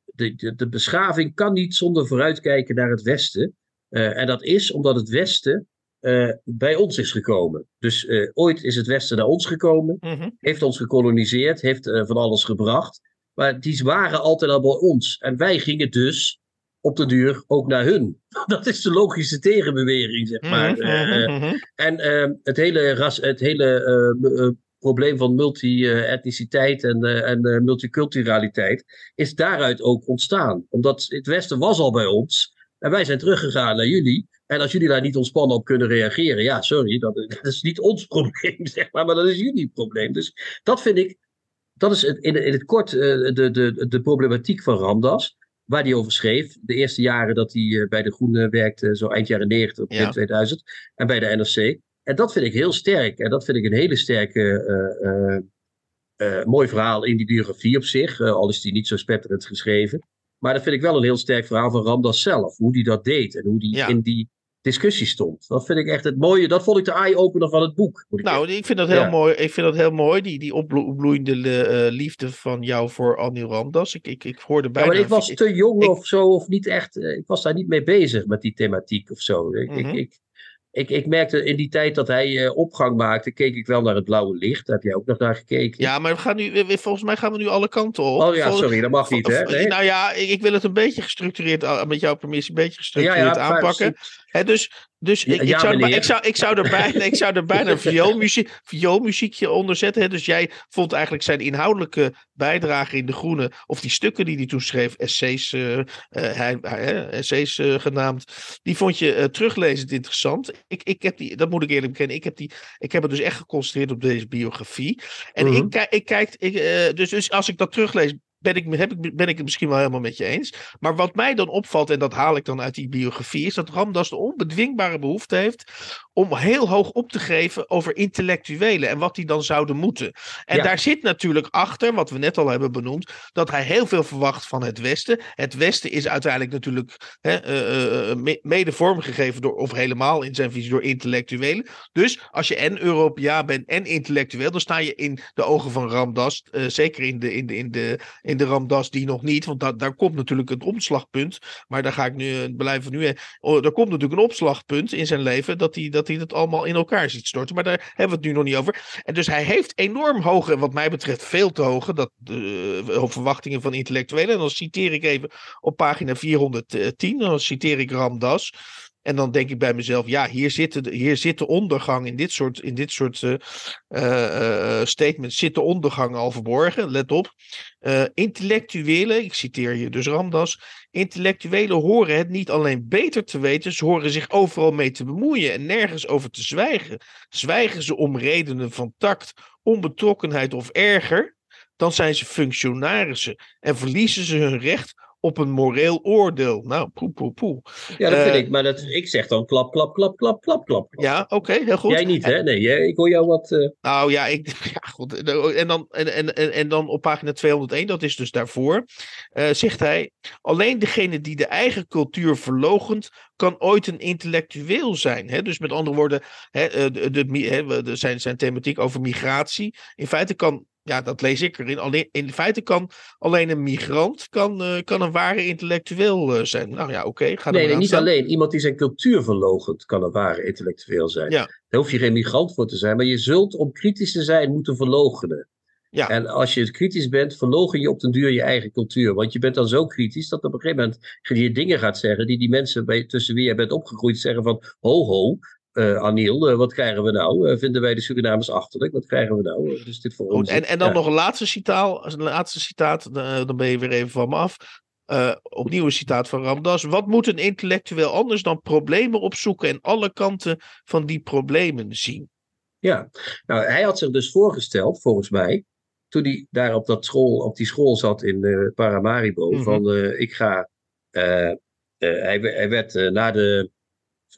de, de, de, beschaving kan niet zonder vooruitkijken naar het Westen. en dat is omdat het Westen uh, bij ons is gekomen. Dus uh, ooit is het Westen naar ons gekomen, mm -hmm. heeft ons gekoloniseerd, heeft uh, van alles gebracht. Maar die waren altijd al bij ons. En wij gingen dus op de duur ook naar hun. Dat is de logische tegenbeweging, zeg maar. Mm -hmm. en ehm, het hele, ras, het hele probleem van multi-etniciteit en, en multiculturaliteit is daaruit ook ontstaan. Omdat het Westen was al bij ons. En wij zijn teruggegaan naar jullie. En als jullie daar niet ontspannen op kunnen reageren, ja, sorry, dat, dat is niet ons probleem, zeg maar, maar dat is jullie probleem. Dus dat vind ik, dat is in, in het kort uh, de, de, de problematiek van Ramdas, waar hij over schreef. De eerste jaren dat hij uh, bij de Groene werkte, zo eind jaren 90, begin ja. 2000, en bij de NRC. En dat vind ik heel sterk. En dat vind ik een hele sterke, uh, mooi verhaal in die biografie op zich, al is die niet zo spetterend geschreven. Maar dat vind ik wel een heel sterk verhaal van Ramdas zelf. Hoe hij dat deed en hoe ja. in die discussie stond. Dat vind ik echt het mooie. Dat vond ik de eye-opener van het boek. Ik nou, ik vind dat heel ja. mooi. Ik vind dat heel mooi. Die, die opbloeiende uh, liefde van jou voor Anil Ramdas. Ik, ik, ik hoorde bijna... Ja, maar ik was te jong ik, of zo. Of niet echt... Uh, ik was daar niet mee bezig met die thematiek of zo. Ik, mm -hmm. ik, ik, ik, merkte in die tijd dat hij uh, opgang maakte, keek ik wel naar het blauwe licht. Daar heb jij ook nog naar gekeken. Ja, maar we gaan nu, volgens mij gaan we nu alle kanten op. Oh ja, sorry, dat mag niet, hè? Nee? Nou ja, ik, ik, wil het een beetje gestructureerd, met jouw permissie, een beetje gestructureerd ja, ja, aanpakken. He, dus dus ik, ja, ik, zou er, ik, zou, ik, zou er bijna, ik zou er bijna een vioolmuziek, vioolmuziekje onder zetten. Hè? Dus jij vond eigenlijk zijn inhoudelijke bijdrage in De Groene, of die stukken die hij toen schreef, essays, uh, hij, hij, essays uh, genaamd, die vond je teruglezend interessant. Ik, ik heb die, dat moet ik eerlijk bekennen, ik heb, die, ik heb het dus echt geconcentreerd op deze biografie. En -hmm. ik, ik kijk, ik, dus, dus als ik dat teruglees, ben ik, heb ik, ben ik het misschien wel helemaal met je eens. Maar wat mij dan opvalt, en dat haal ik dan uit die biografie, is dat Ramdas de onbedwingbare behoefte heeft om heel hoog op te geven over intellectuelen en wat die dan zouden moeten. En ja. daar zit natuurlijk achter, wat we net al hebben benoemd, dat hij heel veel verwacht van het Westen. Het Westen is uiteindelijk natuurlijk hè, uh, uh, mede vormgegeven door, of helemaal in zijn visie door intellectuelen. Dus als je en Europeaan bent en intellectueel, dan sta je in de ogen van Ramdas, uh, zeker in de, in de, in de, in de Ramdas die nog niet, want da daar komt natuurlijk het omslagpunt. Maar daar ga ik nu blijven nu. Oh, er komt natuurlijk een opslagpunt in zijn leven dat hij dat hij het allemaal in elkaar ziet storten. Maar daar hebben we het nu nog niet over. En dus hij heeft enorm hoge, wat mij betreft veel te hoge, dat, uh, verwachtingen van intellectuelen. En dan citeer ik even op pagina 410, dan citeer ik Ramdas. En dan denk ik bij mezelf, ja, hier zit de, hier zit de ondergang in dit soort, in dit soort uh, uh, statements, zit de ondergang al verborgen. Let op. Uh, intellectuelen, ik citeer hier dus Ramdas, intellectuelen horen het niet alleen beter te weten, ze horen zich overal mee te bemoeien en nergens over te zwijgen. Zwijgen ze om redenen van tact, onbetrokkenheid of erger, dan zijn ze functionarissen en verliezen ze hun recht op een moreel oordeel. Nou, poe, poe, poe. Ja, dat vind uh, ik. Maar dat, ik zeg dan klap, klap, klap, klap, klap, klap. Ja, oké, okay, heel goed. Jij niet, hè? Nee, jij, ik hoor jou wat... Uh... Nou ja, ik, ja goed. En dan, en, en, en, en dan op pagina 201, dat is dus daarvoor, uh, zegt hij... Alleen degene die de eigen cultuur verlogent, kan ooit een intellectueel zijn. Hè? Dus met andere woorden, hè, de, de, de, de, zijn, zijn thematiek over migratie. In feite kan ja, dat lees ik erin. Alleen, in feite kan alleen een migrant kan, uh, kan een ware intellectueel uh, zijn. Nou ja, oké. Okay, ga nee, nee niet alleen. Iemand die zijn cultuur verloochent kan een ware intellectueel zijn. Ja. Daar hoef je geen migrant voor te zijn. Maar je zult om kritisch te zijn moeten verloochenen. Ja. En als je kritisch bent, verlogen je op den duur je eigen cultuur. Want je bent dan zo kritisch dat op een gegeven moment je dingen gaat zeggen die die mensen bij, tussen wie je bent opgegroeid zeggen van ho ho, uh, Aniel, uh, wat krijgen we nou? Uh, vinden wij de Surinamers achterlijk? Wat krijgen we nou? Dus dit voor ons. En, en dan ja. nog een laatste citaat. Een laatste citaat, dan ben je weer even van me af. opnieuw een citaat van Ramdas. Wat moet een intellectueel anders dan problemen opzoeken en alle kanten van die problemen zien? Ja, nou hij had zich dus voorgesteld, volgens mij, toen hij daar op, dat school, op die school zat in Paramaribo, mm -hmm. van ik ga. hij, hij, werd na de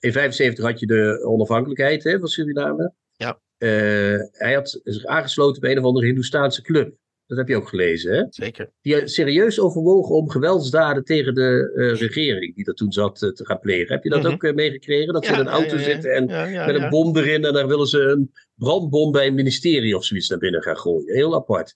in 75 had je de onafhankelijkheid hè, van Suriname. Ja. Uh, hij had zich aangesloten bij een of andere Hindoestaanse club. dat heb je ook gelezen, hè? Zeker. Die serieus overwogen om geweldsdaden tegen de uh, regering die er toen zat uh, te gaan plegen. Heb je dat Mhm. ook uh, meegekregen? Dat ze in een auto ja, zitten en Ja, met een bom erin en dan willen ze een brandbom bij een ministerie of zoiets naar binnen gaan gooien. Heel apart.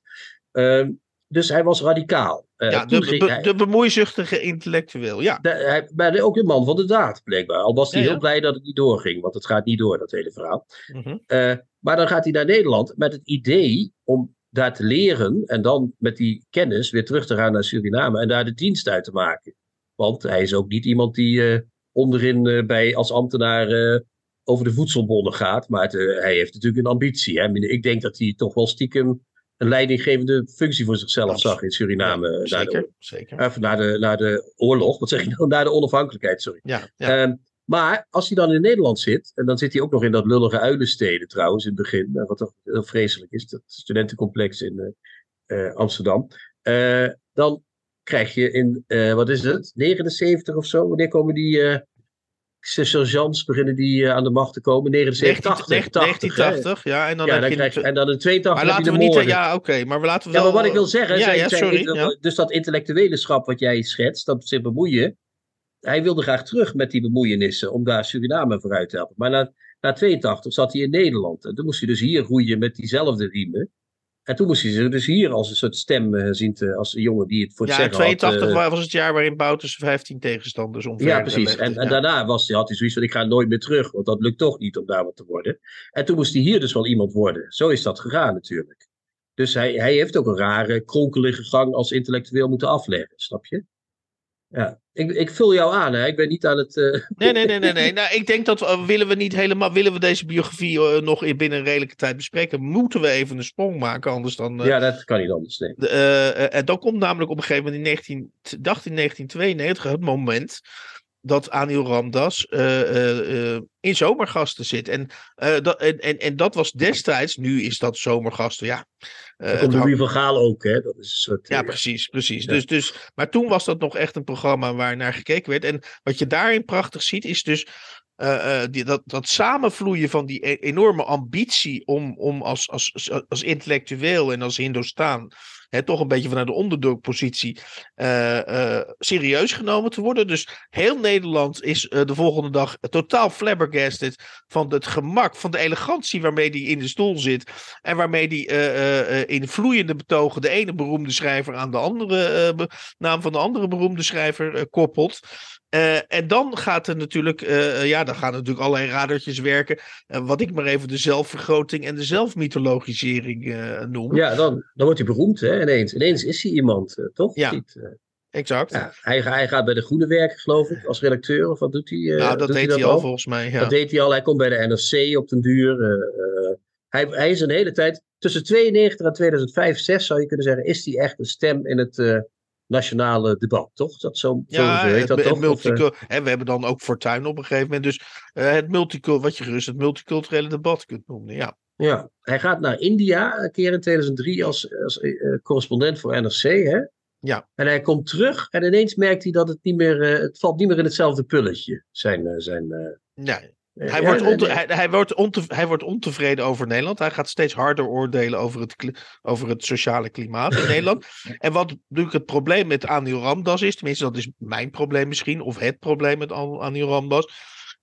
Ehm, dus hij was radicaal. Eh, Ja, de, ging be- hij- de bemoeizuchtige intellectueel. Ja, de- hij, maar ook een man van de daad, blijkbaar. Al was hij Ja, ja. heel blij dat het niet doorging, want het gaat niet door, dat hele verhaal. Mhm. Eh, maar dan gaat hij naar Nederland met het idee om daar te leren en dan met die kennis weer terug te gaan naar Suriname en daar de dienst uit te maken. Want hij is ook niet iemand die eh, onderin bij, als ambtenaar over de voedselbonnen gaat, maar het, hij heeft natuurlijk een ambitie. Hè? Ik denk dat hij toch wel stiekem een leidinggevende functie voor zichzelf Absoluut. zag in Suriname. Ja, na, de, zeker. zeker. of na, de, na de oorlog, wat zeg ik nou, na de onafhankelijkheid, sorry. Ja, ja. Ehm, maar als hij dan in Nederland zit, en dan zit hij ook nog in dat lullige uilensteden trouwens in het begin, eh, wat toch heel vreselijk is, dat studentencomplex in eh, eh, Amsterdam. Eh, dan krijg je in, eh, wat is het, 79 of zo, wanneer komen die eh sergeants, beginnen die eh, aan de macht te komen? 79, 80, 1980, ja. En dan ja, heb dan je krijg je, een- en dan in 82 Maar laten we niet... Ja, oké, maar we laten we Ja, maar wat ik wil zeggen, Ja, ja, ja. dus dat intellectuele schap wat jij schetst, dat zich bemoeien, hij wilde graag terug met die bemoeienissen om daar Suriname vooruit te helpen. Maar na, na 82 zat hij in Nederland en toen moest hij dus hier roeien met diezelfde riemen. En toen moest hij zich dus hier als een soort stem eh, zien te, als een jongen die het voor het Ja, zeggen 82 had. eh, was het jaar waarin Bouters 15 tegenstanders omver ja, precies. En, en Ja. daarna was hij, had hij zoiets van, ik ga nooit meer terug, want dat lukt toch niet om daar wat te worden. En toen moest hij hier dus wel iemand worden. Zo is dat gegaan natuurlijk. Dus hij, hij heeft ook een rare, kronkelige gang als intellectueel moeten afleggen, snap je? Ja, ik, ik vul jou aan, hè? ik ben niet aan het... eh, Nee, nee, nee, nee. nee. Nou, ik denk dat we, willen we niet helemaal, willen we deze biografie eh, nog in binnen een redelijke tijd bespreken, moeten we even een sprong maken, anders dan. eh, ja, dat kan niet anders, nee. eh, eh, en dan komt namelijk op een gegeven moment in 19, dacht in 1992 het moment dat Anil Ramdas eh, eh, eh, in zomergasten zit. En, dat, en, en, en dat was destijds, nu is dat zomergasten, ja. Dat het komt hangt- Louis van Gaal ook, hè? Dat is een soort... ja, precies, precies. Ja. Dus, dus, maar toen was dat nog echt een programma waar naar gekeken werd. En wat je daarin prachtig ziet, is dus die, dat, dat samenvloeien van die e- enorme ambitie om, om als, als, als intellectueel en als Hindostaan. Hè, toch een beetje vanuit de onderdrukpositie eh, eh, serieus genomen te worden. Dus heel Nederland is eh, de volgende dag totaal flabbergasted van het gemak, van de elegantie waarmee die in de stoel zit. En waarmee eh, in vloeiende betogen de ene beroemde schrijver aan de andere naam van de andere beroemde schrijver koppelt. Eh, en dan gaat er natuurlijk, eh, ja, dan gaan natuurlijk allerlei radertjes werken. Eh, wat ik maar even de zelfvergroting en de zelfmythologisering noem. Ja, dan, dan wordt hij beroemd, hè, ineens. Ineens is hij iemand, toch? Ja. Niet, Exact. ja, hij, hij gaat bij de Groene werken, geloof ik, als redacteur, of wat doet hij? nou, dat deed hij al volgens mij. Ja. Dat deed hij al. Hij komt bij de NRC op den duur. hij, hij is een hele tijd. Tussen 92 en 2005, 6 zou je kunnen zeggen. Is hij echt een stem in het nationale debat, toch? Dat zo, Ja, zo heet dat het toch? Of, eh, en we hebben dan ook Fortuin op een gegeven moment. Dus eh, het multicul, wat je gerust het multiculturele debat kunt noemen. Ja. ja. Hij gaat naar India een keer in 2003 als, als eh, correspondent voor NRC. Hè? Ja. En hij komt terug en ineens merkt hij dat het niet meer. het valt niet meer in hetzelfde pulletje. Zijn. zijn eh, Hij, ja, wordt onte- nee. hij, hij, wordt onte- hij wordt ontevreden over Nederland. Hij gaat steeds harder oordelen over het, over het sociale klimaat in Nederland. En wat natuurlijk het probleem met Anil Ramdas is, tenminste dat is mijn probleem misschien, of het probleem met An- Anil Ramdas,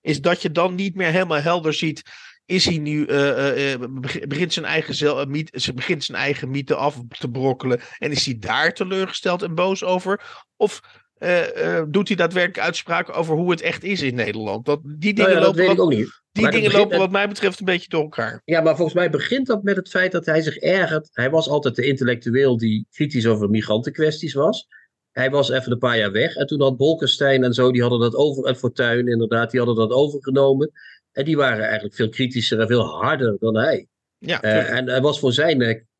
is dat je dan niet meer helemaal helder ziet. Is hij nu, eh, eh, eh, beg- begint, zijn eigen zel, mythe, begint zijn eigen mythe af te brokkelen en is hij daar teleurgesteld en boos over? Of eh, eh, doet hij daadwerkelijk uitspraken over hoe het echt is in Nederland? Dat, die dingen Nou ja, dat lopen weet wat- ik ook niet. die Maar dingen lopen wat mij betreft een beetje door elkaar. Ja, maar volgens mij begint dat met het feit dat hij zich ergert. Hij was altijd de intellectueel die kritisch over migrantenkwesties was. Hij was even een paar jaar weg. En toen had Bolkestein en zo, die hadden dat over. En Fortuyn inderdaad, die hadden dat overgenomen. En die waren eigenlijk veel kritischer en veel harder dan hij. Ja, Eh, en er was voor zijn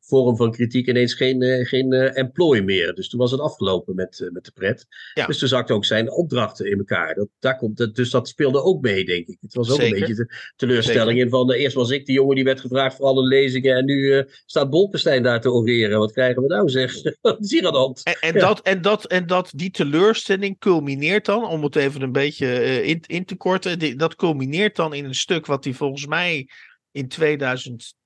vorm van kritiek ineens geen, eh, geen eh, employ meer. Dus toen was het afgelopen met, eh, met de pret. Ja. Dus toen zakten ook zijn opdrachten in elkaar. Dat, daar komt, het- dus dat speelde ook mee, denk ik. Het was ook Zeker. een beetje de teleurstelling in van... eerst was ik die jongen die werd gevraagd voor alle lezingen... en nu eh, staat Bolkestein daar te oreren. Wat krijgen we nou, zeg? Wat is hier aan de hand? en, en, Ja. dat, en, dat, en dat die teleurstelling culmineert dan, om het even een beetje in, in te korten, die, dat culmineert dan in een stuk wat hij volgens mij in 2010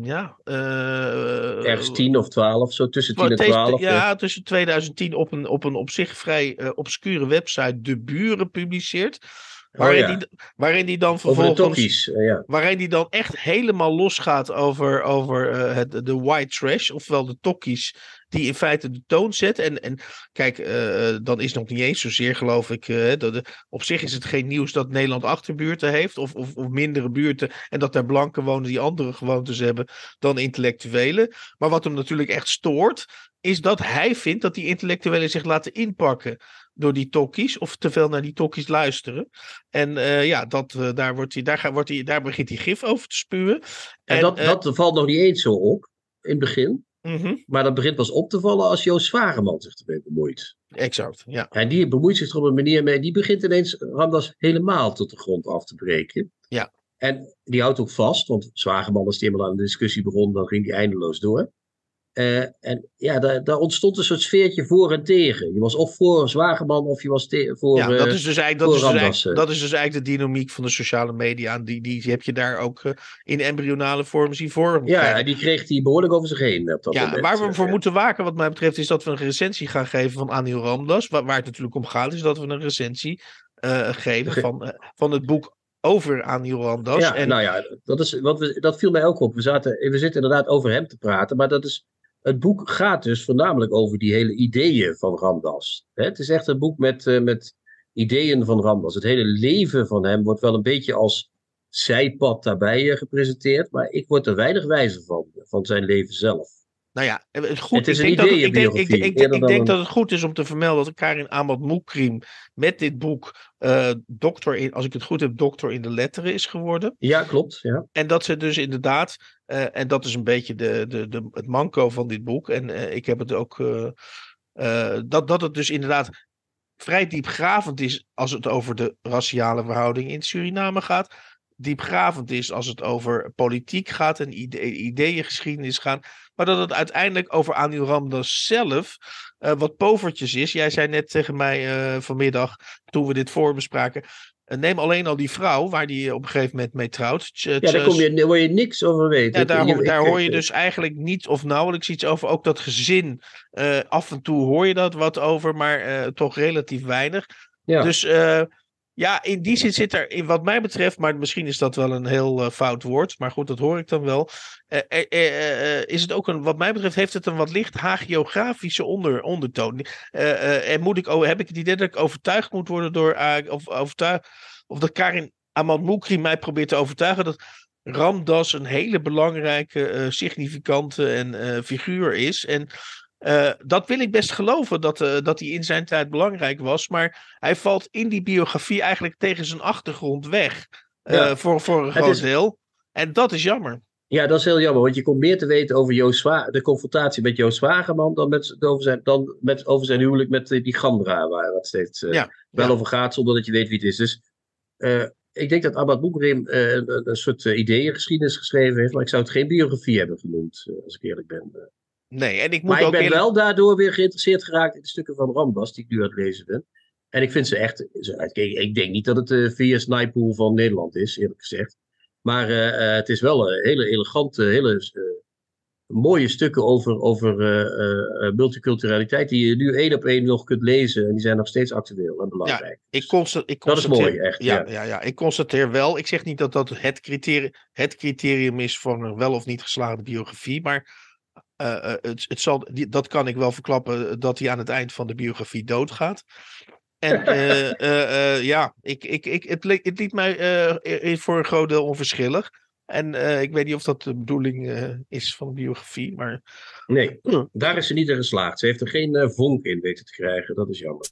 ja. Uh, Ergens 10 of 12, zo tussen 10 en 12. Ja, tussen 2010 op een, op een op zich vrij uh, obscure website De Buren publiceert. Waarin, oh, ja. die, waarin die dan vervolgens. Uh, ja. Waarin die dan echt helemaal losgaat over, over uh, het, de white trash, ofwel de tokkies, die in feite de toon zetten. En, en kijk, uh, dan is nog niet eens zozeer, geloof ik. dat de, op zich is het geen nieuws dat Nederland achterbuurten heeft, of, of, of mindere buurten. En dat er blanken wonen die andere gewoontes hebben dan intellectuelen. Maar wat hem natuurlijk echt stoort, is dat hij vindt dat die intellectuelen zich laten inpakken door die tokkies, of te veel naar die tokkies luisteren. En uh, ja, dat, uh, daar, wordt hij, daar, gaat, wordt hij, daar begint hij gif over te spuwen. En, en dat, uh, dat valt nog niet eens zo op in het begin. -hmm. Maar dat begint pas op te vallen als Joost Zwageman zich ermee bemoeit. Exact, ja. En die bemoeit zich er op een manier mee, die begint ineens Ramdas helemaal tot de grond af te breken. Ja. En die houdt ook vast, want Zwageman, als die helemaal aan de discussie begon, dan ging die eindeloos door. Uh, en ja, daar, daar, ontstond een soort sfeertje voor en tegen. Je was of voor Zwageman of je was voor. Ja, dat uh, is, dus eigenlijk, dat, is dus eigenlijk, dat is dus eigenlijk de dynamiek van de sociale media. Die, die, die heb je daar ook uh, in embryonale vorm zien vormen. Ja, die kreeg hij behoorlijk over zich heen. Op dat ja, moment. waar we voor moeten waken, wat mij betreft, is dat we een recensie gaan geven van Anil Ramdas. Waar, waar het natuurlijk om gaat, is dat we een recensie geven van, van het boek over Anil Ramdas. Ja, en, nou ja, dat, is, wat we, dat viel mij ook op. We, zaten, we zitten inderdaad over hem te praten, maar dat is het boek gaat dus voornamelijk over die hele ideeën van Ramdas. Het is echt een boek met, uh, met ideeën van Ramdas. Het hele leven van hem wordt wel een beetje als zijpad daarbij gepresenteerd, maar ik word er weinig wijzer van, van zijn leven zelf. Nou ja, het, goed, het is ik een denk, dat, ik denk, ik, ik, denk dat het goed is om te vermelden dat Karin Ahmad Moekrim met dit boek uh, dokter in, als ik het goed heb, dokter in de letteren is geworden. Ja, klopt. Ja. En dat ze dus inderdaad, uh, en dat is een beetje de, de, de, het manco van dit boek. En uh, ik heb het ook, dat, dat het dus inderdaad vrij diepgravend is als het over de raciale verhouding in Suriname gaat diepgravend is als het over politiek gaat en ide ideeëngeschiedenis gaat. Maar dat het uiteindelijk over Anil Ramdas zelf wat povertjes is. Jij zei net tegen mij vanmiddag, toen we dit voorbespraken. Neem alleen al die vrouw waar die op een gegeven moment mee trouwt. Ja, daar, kom je, daar hoor je niks over weten. Ja, daar, hoor je dus eigenlijk niet of nauwelijks iets over. Ook dat gezin, af en toe hoor je dat wat over, maar toch relatief weinig. Ja. Dus ja, in die zin zit er, in wat mij betreft, maar misschien is dat wel een heel uh, fout woord, maar goed, dat hoor ik dan wel. Uh, uh, is het ook een, wat mij betreft, heeft het een wat licht hagiografische onder, ondertoon. en moet ik, oh, heb ik het idee dat ik overtuigd moet worden door, of, overtuigd, of dat Karin Amanmoukri mij probeert te overtuigen dat Ramdas een hele belangrijke, significante en, figuur is. En uh, dat wil ik best geloven dat, uh, dat hij in zijn tijd belangrijk was. Maar hij valt in die biografie eigenlijk tegen zijn achtergrond weg. Uh, ja. voor, voor een groot is... deel. En dat is jammer. Ja, dat is heel jammer. Want je komt meer te weten over Joost Zwa de confrontatie met Joost Zwageman. dan, met, over, zijn, dan met, over zijn huwelijk met die Gandra. Waar het steeds ja. wel over gaat zonder dat je weet wie het is. Dus ik denk dat Abad Boekrim een, een, soort ideeëngeschiedenis geschreven heeft. Maar ik zou het geen biografie hebben genoemd, als ik eerlijk ben. Nee, en ik moet maar ook ik ben wel daardoor weer geïnteresseerd geraakt in de stukken van Rambas, die ik nu aan het lezen ben. En ik vind ze echt. Ik, denk niet dat het de VS Nijpool van Nederland is, eerlijk gezegd. Maar uh, uh, het is wel een hele elegante, hele uh, mooie stukken over, over multiculturaliteit. Die je nu één op één nog kunt lezen. En die zijn nog steeds actueel en belangrijk. Ja, ik constateer, ik dat is mooi, echt. Ja, ja. Ja, ja, ik constateer wel. Ik zeg niet dat dat het criterium, het criterium is voor een wel of niet geslaagde biografie. Maar uh, uh, het, het zal, die, dat kan ik wel verklappen dat hij aan het eind van de biografie doodgaat. En uh, ja, ik, ik, ik, het, li het liet mij voor een groot deel onverschillig. En ik weet niet of dat de bedoeling is van de biografie, maar... Nee, daar is ze niet in geslaagd. Ze heeft er geen vonk in weten te krijgen. Dat is jammer.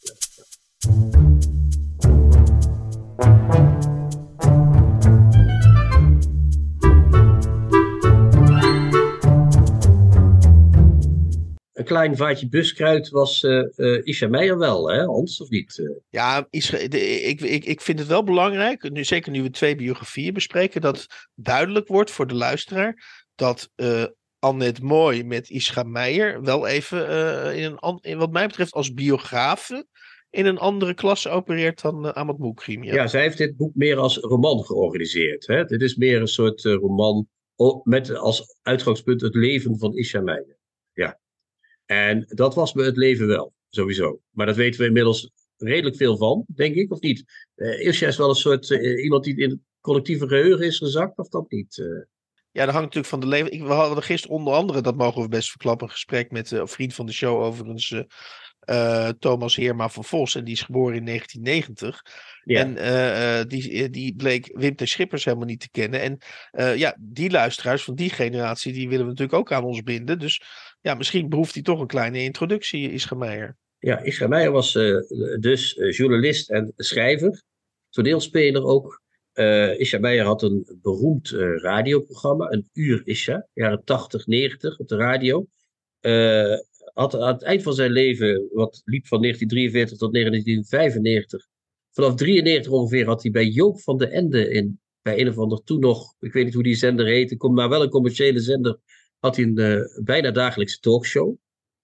Een klein vaatje buskruid was uh, uh, Isha Meijer wel, hè, Hans, of niet? Uh... Ja, Isha, de, ik, ik, ik vind het wel belangrijk, nu, zeker nu we twee biografieën bespreken, dat duidelijk wordt voor de luisteraar dat Annette Mooi met Isha Meijer wel even, in een, in, wat mij betreft, als biografe in een andere klasse opereert dan uh, Ahmad Moukrim. Ja. ja, zij heeft dit boek meer als roman georganiseerd. Hè? Dit is meer een soort roman met als uitgangspunt het leven van Isha Meijer. Ja. En dat was me het leven wel, sowieso. Maar dat weten we inmiddels redelijk veel van, denk ik, of niet? Uh, is wel een soort iemand die in het collectieve geheugen is gezakt, of dat niet? Ja, dat hangt natuurlijk van de leven. We hadden gisteren onder andere, dat mogen we best verklappen, een gesprek met een vriend van de show overigens, uh, Thomas Heerma van Vos. En die is geboren in 1990. En uh, die, die bleek Wim T. Schippers helemaal niet te kennen. En ja, die luisteraars van die generatie, die willen we natuurlijk ook aan ons binden. Dus ja, misschien behoeft hij toch een kleine introductie, Ischa Meijer. Ja, Ischa Meijer was dus journalist en schrijver. Toneelspeler ook. Uh, Isha Meijer had een beroemd radioprogramma, een uur Isha, jaren 80, 90 op de radio. Uh, had aan het eind van zijn leven, wat liep van 1943 tot 1995, vanaf 93 ongeveer had hij bij Joop van de Ende in, bij een of ander toen nog, ik weet niet hoe die zender heette, maar wel een commerciële zender, had hij een uh, bijna dagelijkse talkshow.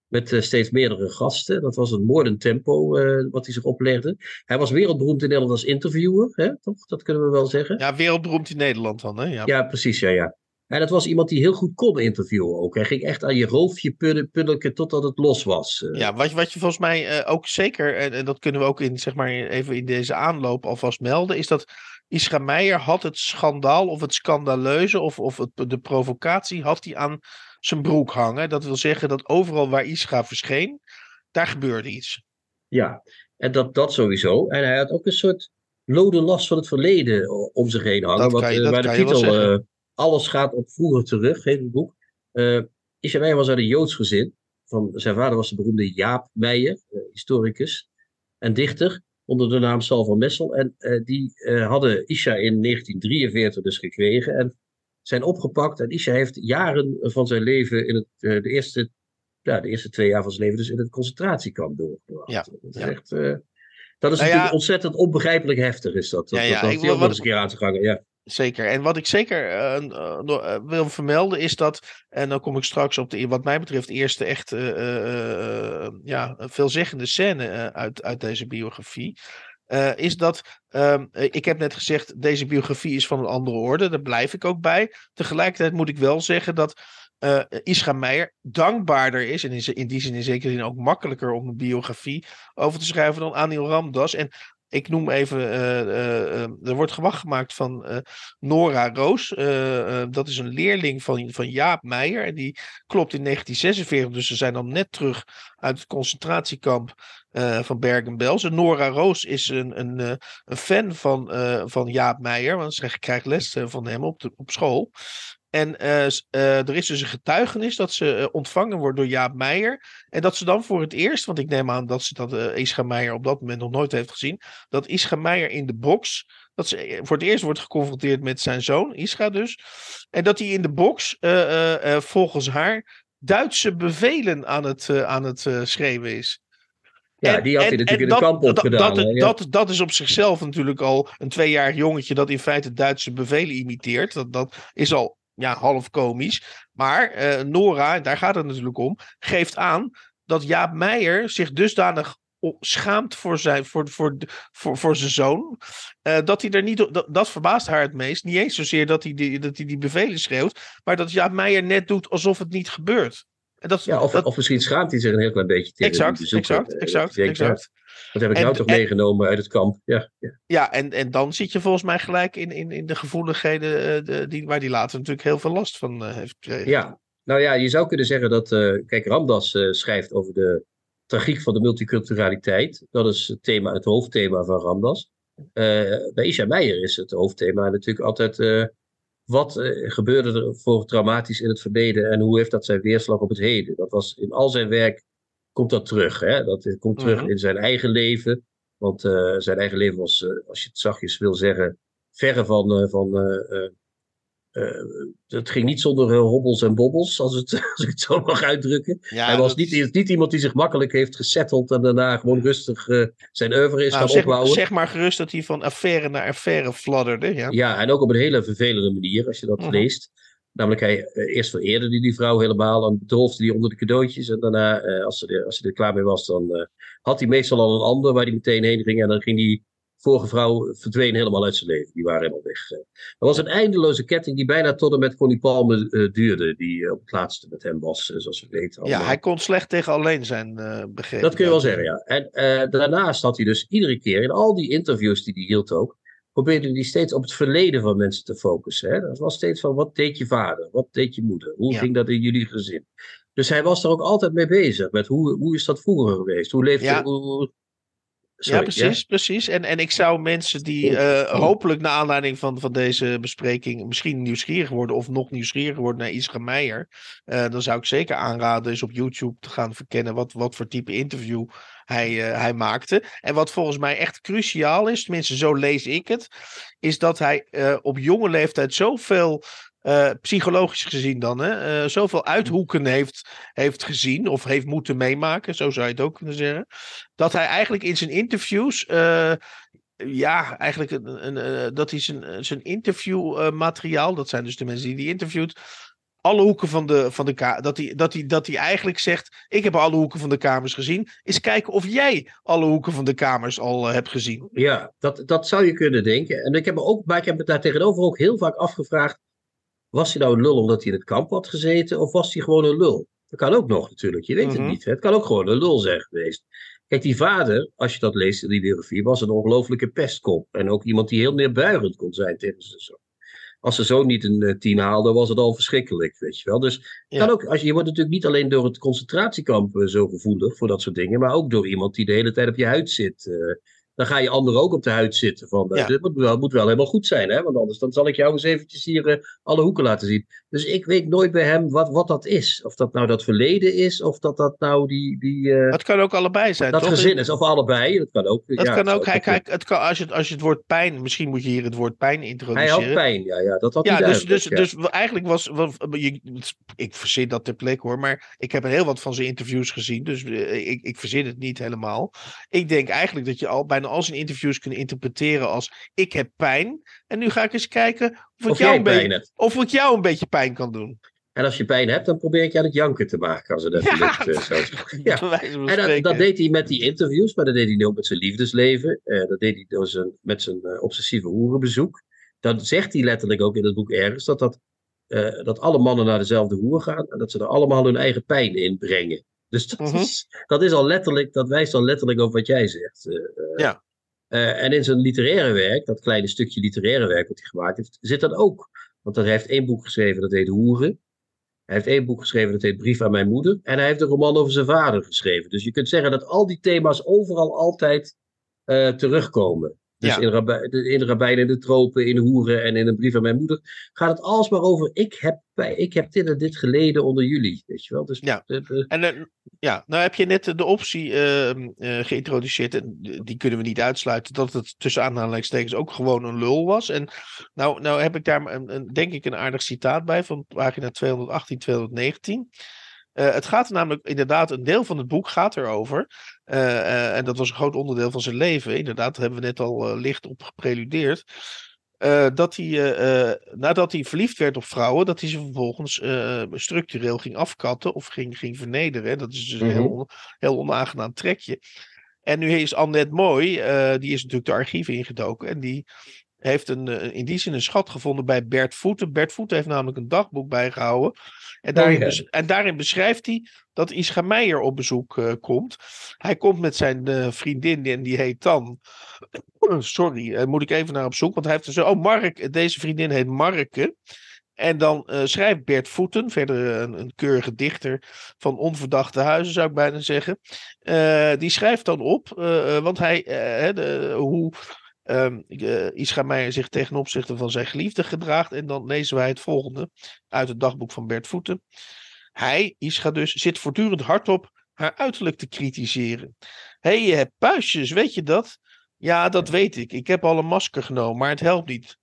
Met uh, steeds meerdere gasten. Dat was een moordend tempo uh, wat hij zich oplegde. Hij was wereldberoemd in Nederland als interviewer, hè? toch? Dat kunnen we wel zeggen. Ja, wereldberoemd in Nederland dan, hè? Ja, ja precies, ja, ja. En dat was iemand die heel goed kon interviewen ook. Hij ging echt aan je roofje puddelen totdat het los was. Eh. Ja, wat, wat je volgens mij ook zeker, en, en, dat kunnen we ook in, zeg maar, even in deze aanloop alvast melden, is dat Isra Meijer had het schandaal of het scandaleuze of, of het, de provocatie had hij aan zijn broek hangen. Dat wil zeggen dat overal waar Isra verscheen, daar gebeurde iets. Ja, en dat, dat sowieso. En hij had ook een soort lode last van het verleden om zich heen hangen. Wat, je, waar de titel alles gaat op vroeger terug, heet het boek. Uh, Isha was uit een Joods gezin. Van, zijn vader was de beroemde Jaap Meijer, uh, historicus en dichter, onder de naam Sal van Messel. En uh, die hadden Isha in 1943 dus gekregen en zijn opgepakt. En Isha heeft jaren van zijn leven in het, de, eerste, ja, de eerste twee jaar van zijn leven dus in het concentratiekamp doorgebracht. Ja, dat is echt... dat is nou natuurlijk ontzettend onbegrijpelijk heftig, is dat. Dat, ja, ja, dat, dat ik, nog eens een keer aan te gangen, ja. Zeker. En wat ik zeker uh, uh, wil vermelden is dat, en dan kom ik straks op de, wat mij betreft, eerste echt ja, veelzeggende scène uit, uit deze biografie. is dat, ehm, ik heb net gezegd, deze biografie is van een andere orde, daar blijf ik ook bij. Tegelijkertijd moet ik wel zeggen dat uh, Meijer dankbaarder is. En in, in die zin in zekere zin ook makkelijker om een biografie over te schrijven dan Anil Ramdas. En ik noem even, uh, uh, er wordt gewacht gemaakt van Nora Roos. dat is een leerling van, van Jaap Meijer. En die klopt in 1946, dus ze zijn dan net terug uit het concentratiekamp van Bergen-Belsen. Nora Roos is een, een, een fan van, van Jaap Meijer, want ze krijgt les van hem op, de, op school. En uh, uh, er is dus een getuigenis dat ze uh, ontvangen wordt door Jaap Meijer. En dat ze dan voor het eerst, want ik neem aan dat ze dat Ischa Meijer op dat moment nog nooit heeft gezien. Dat Ischa Meijer in de box, dat ze voor het eerst wordt geconfronteerd met zijn zoon, Ischa dus. En dat hij in de box volgens haar Duitse bevelen aan het, aan het schreeuwen is. Ja, en, die had hij natuurlijk in de kamp opgedaan. Dat, dat, dat, is op zichzelf natuurlijk al een tweejarig jongetje dat in feite Duitse bevelen imiteert. Dat, dat is al ja, half komisch. Maar uh, Nora, daar gaat het natuurlijk om, geeft aan dat Jaap Meijer zich dusdanig schaamt voor zijn, voor, voor, voor, voor zijn zoon. Uh, dat hij er niet. Dat, dat, verbaast haar het meest. Niet eens zozeer dat hij die, dat hij die bevelen schreeuwt. Maar dat Jaap Meijer net doet alsof het niet gebeurt. En dat, ja, of, of misschien schaamt hij zich een heel klein beetje tegen exact, exact, exact, exact. Dat heb ik nou toch meegenomen uit het kamp. Ja, ja. ja en, en dan zit je volgens mij gelijk in, in, in de gevoeligheden uh, de, die, waar die later natuurlijk heel veel last van uh, heeft gekregen. Ja, nou ja, je zou kunnen zeggen dat, uh, kijk, Ramdas schrijft over de tragiek van de multiculturaliteit. Dat is het, thema, het hoofdthema van Ramdas. bij Isha Meijer is het hoofdthema natuurlijk altijd wat gebeurde er voor traumatisch in het verleden en hoe heeft dat zijn weerslag op het heden. Dat was in al zijn werk komt dat terug. Hè? Dat komt terug mhm. in zijn eigen leven. Want uh, zijn eigen leven was, als je het zachtjes wil zeggen, verre van. Van het ging niet zonder hobbels en bobbels, als, het, als ik het zo mag uitdrukken. Hij was niet, niet iemand die zich makkelijk heeft gesetteld en daarna gewoon rustig zijn oeuvre is nou, gaan zeg opbouwen. zeg maar gerust dat hij van affaire naar affaire fladderde. Ja, ja en ook op een hele vervelende manier, als je dat mhm. leest. Namelijk, hij, eh, eerst vereerde die, die vrouw helemaal en betroofde die onder de cadeautjes. En daarna, eh, als, ze er, als hij er klaar mee was, dan had hij meestal al een ander waar hij meteen heen ging. En dan ging hij vorige vrouw verdween helemaal uit zijn leven. Die waren helemaal weg. Er was een eindeloze ketting die bijna tot en met Connie Palme uh, duurde. Die uh, op het laatste met hem was, uh, zoals we weten. Allemaal. Ja, hij kon slecht tegen alleen zijn begrepen. Dat kun je wel zeggen, ja. En daarnaast had hij dus iedere keer, in al die interviews die hij hield ook, probeerde hij steeds op het verleden van mensen te focussen. Hè? Dat was steeds van, wat deed je vader? Wat deed je moeder? Hoe ja. ging dat in jullie gezin? Dus hij was er ook altijd mee bezig. Met hoe, hoe is dat vroeger geweest? Hoe leefde... Ja. Hoe, Sorry, ja, precies, ja? precies. En, en ik zou mensen die uh, hopelijk naar aanleiding van, van deze bespreking misschien nieuwsgierig worden of nog nieuwsgieriger worden naar Isra Meijer, uh, dan zou ik zeker aanraden eens op YouTube te gaan verkennen wat, wat voor type interview hij, uh, hij maakte. En wat volgens mij echt cruciaal is, tenminste zo lees ik het, is dat hij op jonge leeftijd zoveel uh, psychologisch gezien dan, hè, uh, zoveel uithoeken heeft, heeft gezien of heeft moeten meemaken, zo zou je het ook kunnen zeggen, dat hij eigenlijk in zijn interviews, uh, ja, eigenlijk een, een, dat hij zijn, zijn interviewmateriaal, dat zijn dus de mensen die hij interviewt, alle hoeken van de, van de kamer. Dat hij, dat, hij, dat hij eigenlijk zegt: Ik heb alle hoeken van de kamers gezien. Is kijken of jij alle hoeken van de kamers al hebt gezien. Ja, dat, dat zou je kunnen denken. En ik heb ook, maar ik heb me daar tegenover ook heel vaak afgevraagd. Was hij nou een lul omdat hij in het kamp had gezeten, of was hij gewoon een lul? Dat kan ook nog natuurlijk, je weet mm -hmm. het niet. Hè? Het kan ook gewoon een lul zijn geweest. Kijk, die vader, als je dat leest in die biografie, was een ongelofelijke pestkop. En ook iemand die heel neerbuigend kon zijn tegen zijn zoon. Als ze zoon niet een uh, tien haalde, was het al verschrikkelijk, weet je wel. Dus ja. kan ook, als je, je wordt natuurlijk niet alleen door het concentratiekamp uh, zo gevoelig voor dat soort dingen, maar ook door iemand die de hele tijd op je huid zit. Uh, dan ga je anderen ook op de huid zitten. Van, ja. Dit moet wel, moet wel helemaal goed zijn, hè? want anders dan zal ik jou eens eventjes hier uh, alle hoeken laten zien. Dus ik weet nooit bij hem wat, wat dat is. Of dat nou dat verleden is, of dat dat nou die... die uh, het kan ook allebei zijn, Dat toch? gezin is, of allebei. Dat kan ook. Dat ja, kan ook. Hij, kijk, het kan, als, je, als je het woord pijn... Misschien moet je hier het woord pijn introduceren. Hij had pijn, ja. ja dat had ja, dus, dus, ja. dus eigenlijk was... Je, ik verzin dat ter plekke hoor, maar ik heb heel wat van zijn interviews gezien. Dus uh, ik, ik verzin het niet helemaal. Ik denk eigenlijk dat je al bijna al zijn interviews kunnen interpreteren als ik heb pijn. En nu ga ik eens kijken of ik, Of jou, een beetje, of ik jou een beetje pijn kan doen. En als je pijn hebt, dan probeer ik je aan het janken te maken. Als het even Ja, lukt, eh, zo. Ja. En dat, dat deed hij met die interviews, maar dat deed hij ook met zijn liefdesleven. Eh, dat deed hij door zijn, met zijn eh, obsessieve hoerenbezoek. Dan zegt hij letterlijk ook in het boek ergens dat, dat, dat alle mannen naar dezelfde hoer gaan en dat ze er allemaal hun eigen pijn in brengen. Dus dat, Mhm. is, dat is al letterlijk, dat wijst al letterlijk op wat jij zegt. eh, eh. Ja. Eh, en in zijn literaire werk, dat kleine stukje literaire werk wat hij gemaakt heeft, zit dat ook. Want hij heeft één boek geschreven dat heet Hoeren. Hij heeft één boek geschreven dat heet Brief aan mijn moeder. En hij heeft een roman over zijn vader geschreven. Dus je kunt zeggen dat al die thema's overal altijd eh, terugkomen. Dus Ja. in, Rabij, de- in Rabijn in de Tropen, in Hoeren en in een brief aan mijn moeder. Gaat het alsmaar over, ik heb, ik heb dit en dit geleden onder jullie. Weet je wel? Dus Ja. de- de- En eh, ja, nou heb je net de optie eh, eh, geïntroduceerd. En die kunnen we niet uitsluiten. Dat het tussen aanhalingstekens ook gewoon een lul was. En nou, nou heb ik daar een, een, denk ik een aardig citaat bij van pagina 218, 219. Eh, het gaat er namelijk inderdaad, een deel van het boek gaat erover. Eh, eh, en dat was een groot onderdeel van zijn leven. Inderdaad, daar hebben we net al eh, licht op gepreludeerd. dat hij, nadat hij verliefd werd op vrouwen, dat hij ze vervolgens structureel ging afkatten of ging, ging vernederen. Dat is dus een heel, Mhm. on- heel onaangenaam trekje. En nu is Annette Mooi, die is natuurlijk de archieven ingedoken. En die heeft een, eh, in die zin een schat gevonden bij Bert Voeten. Bert Voeten heeft namelijk een dagboek bijgehouden. En daarin, ja. bes- en daarin beschrijft hij dat Ischa Meijer op bezoek eh, komt. Hij komt met zijn eh, vriendin en die heet dan... Sorry, daar moet ik even naar op zoek. Want hij heeft dus... Oh, Mark, deze vriendin heet Marke. En dan schrijft Bert Voeten, verder een, een keurige dichter van onverdachte huizen, zou ik bijna zeggen. Die schrijft dan op, want hij, de, hoe eh, Ischa Meijer zich ten opzichte van zijn geliefde gedraagt. En dan lezen wij het volgende uit het dagboek van Bert Voeten. Hij, Ischa dus, zit voortdurend hardop haar uiterlijk te kritiseren. Hé, hey, je hebt puistjes, weet je dat? Ja, dat weet ik. Ik heb al een masker genomen, maar het helpt niet.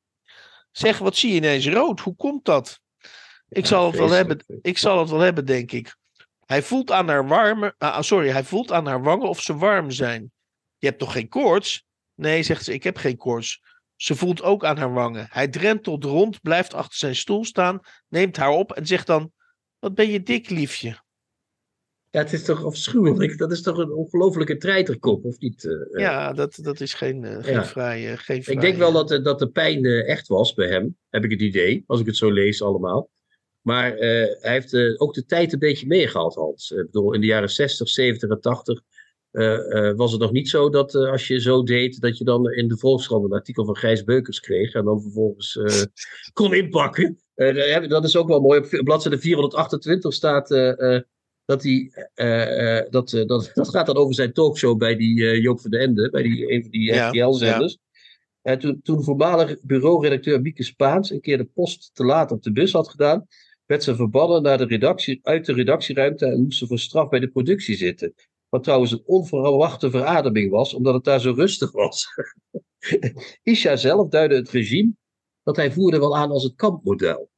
Zeg, wat zie je ineens rood? Hoe komt dat? Ik zal het wel hebben, ik zal het wel hebben, denk ik. Hij voelt aan haar warme, ah, sorry, hij voelt aan haar wangen of ze warm zijn. Je hebt toch geen koorts? Nee, zegt ze, ik heb geen koorts. Ze voelt ook aan haar wangen. Hij drentelt rond, blijft achter zijn stoel staan, neemt haar op en zegt dan: Wat ben je dik, liefje? Ja, het is toch afschuwelijk. Dat is toch een ongelofelijke treiterkop, of niet? Uh, ja, dat, dat is geen, uh, geen, ja. vrije, geen Ik denk wel dat, dat de pijn echt was bij hem, heb ik het idee, als ik het zo lees allemaal. Maar hij heeft ook de tijd een beetje meegehad, Hans. Ik bedoel, in de jaren 60, 70 en 80 was het nog niet zo dat als je zo deed, dat je dan in de Volkskrant een artikel van Gijs Beukers kreeg en dan vervolgens kon inpakken. dat is ook wel mooi. Op bladzijde 428 staat dat hij, uh, uh, dat, uh, dat, dat gaat dan over zijn talkshow bij die Joop van den Ende, bij die, een van die RTL-zenders. En toen, toen voormalig bureauredacteur Mieke Spaans een keer de post te laat op de bus had gedaan, werd ze verbannen naar de redactie, uit de redactieruimte en moest ze voor straf bij de productie zitten. Wat trouwens een onverwachte verademing was, omdat het daar zo rustig was. Isha zelf duidde het regime dat hij voerde wel aan als het kampmodel.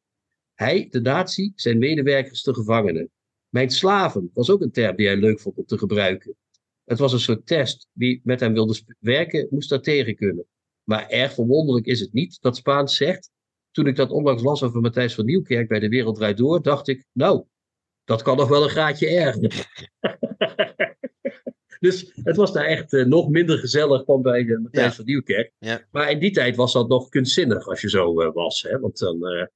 Hij, de natie, zijn medewerkers de gevangenen. Mijn slaven was ook een term die hij leuk vond om te gebruiken. Het was een soort test. Wie met hem wilde werken, moest daar tegen kunnen. Maar erg verwonderlijk is het niet dat Spaans zegt. Toen ik dat onlangs las over Matthijs van Nieuwkerk bij De Wereld Door, dacht ik, nou, dat kan nog wel een graadje erger. dus het was daar echt uh, nog minder gezellig dan bij uh, Matthijs van Nieuwkerk. Ja. Maar in die tijd was dat nog kunstzinnig als je zo uh, was. Hè? Want dan,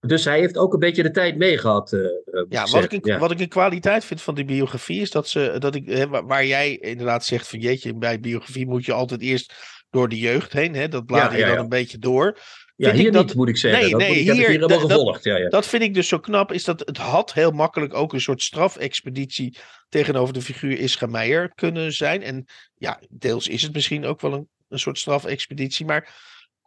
dus hij heeft ook een beetje de tijd meegehad. Ja, wat ik, een, wat ik een kwaliteit vind van die biografie is dat ze, dat ik, hè, waar jij inderdaad zegt van jeetje, bij biografie moet je altijd eerst door de jeugd heen. Hè, dat blader je dan een beetje door. Ja, hier dat, niet, moet ik zeggen. Nee, dat nee, hier, gevolgd. Ja, ja. Dat vind ik dus zo knap, is dat het had heel makkelijk ook een soort strafexpeditie tegenover de figuur Ischa Meijer kunnen zijn. En ja, deels is het misschien ook wel een, een soort strafexpeditie, maar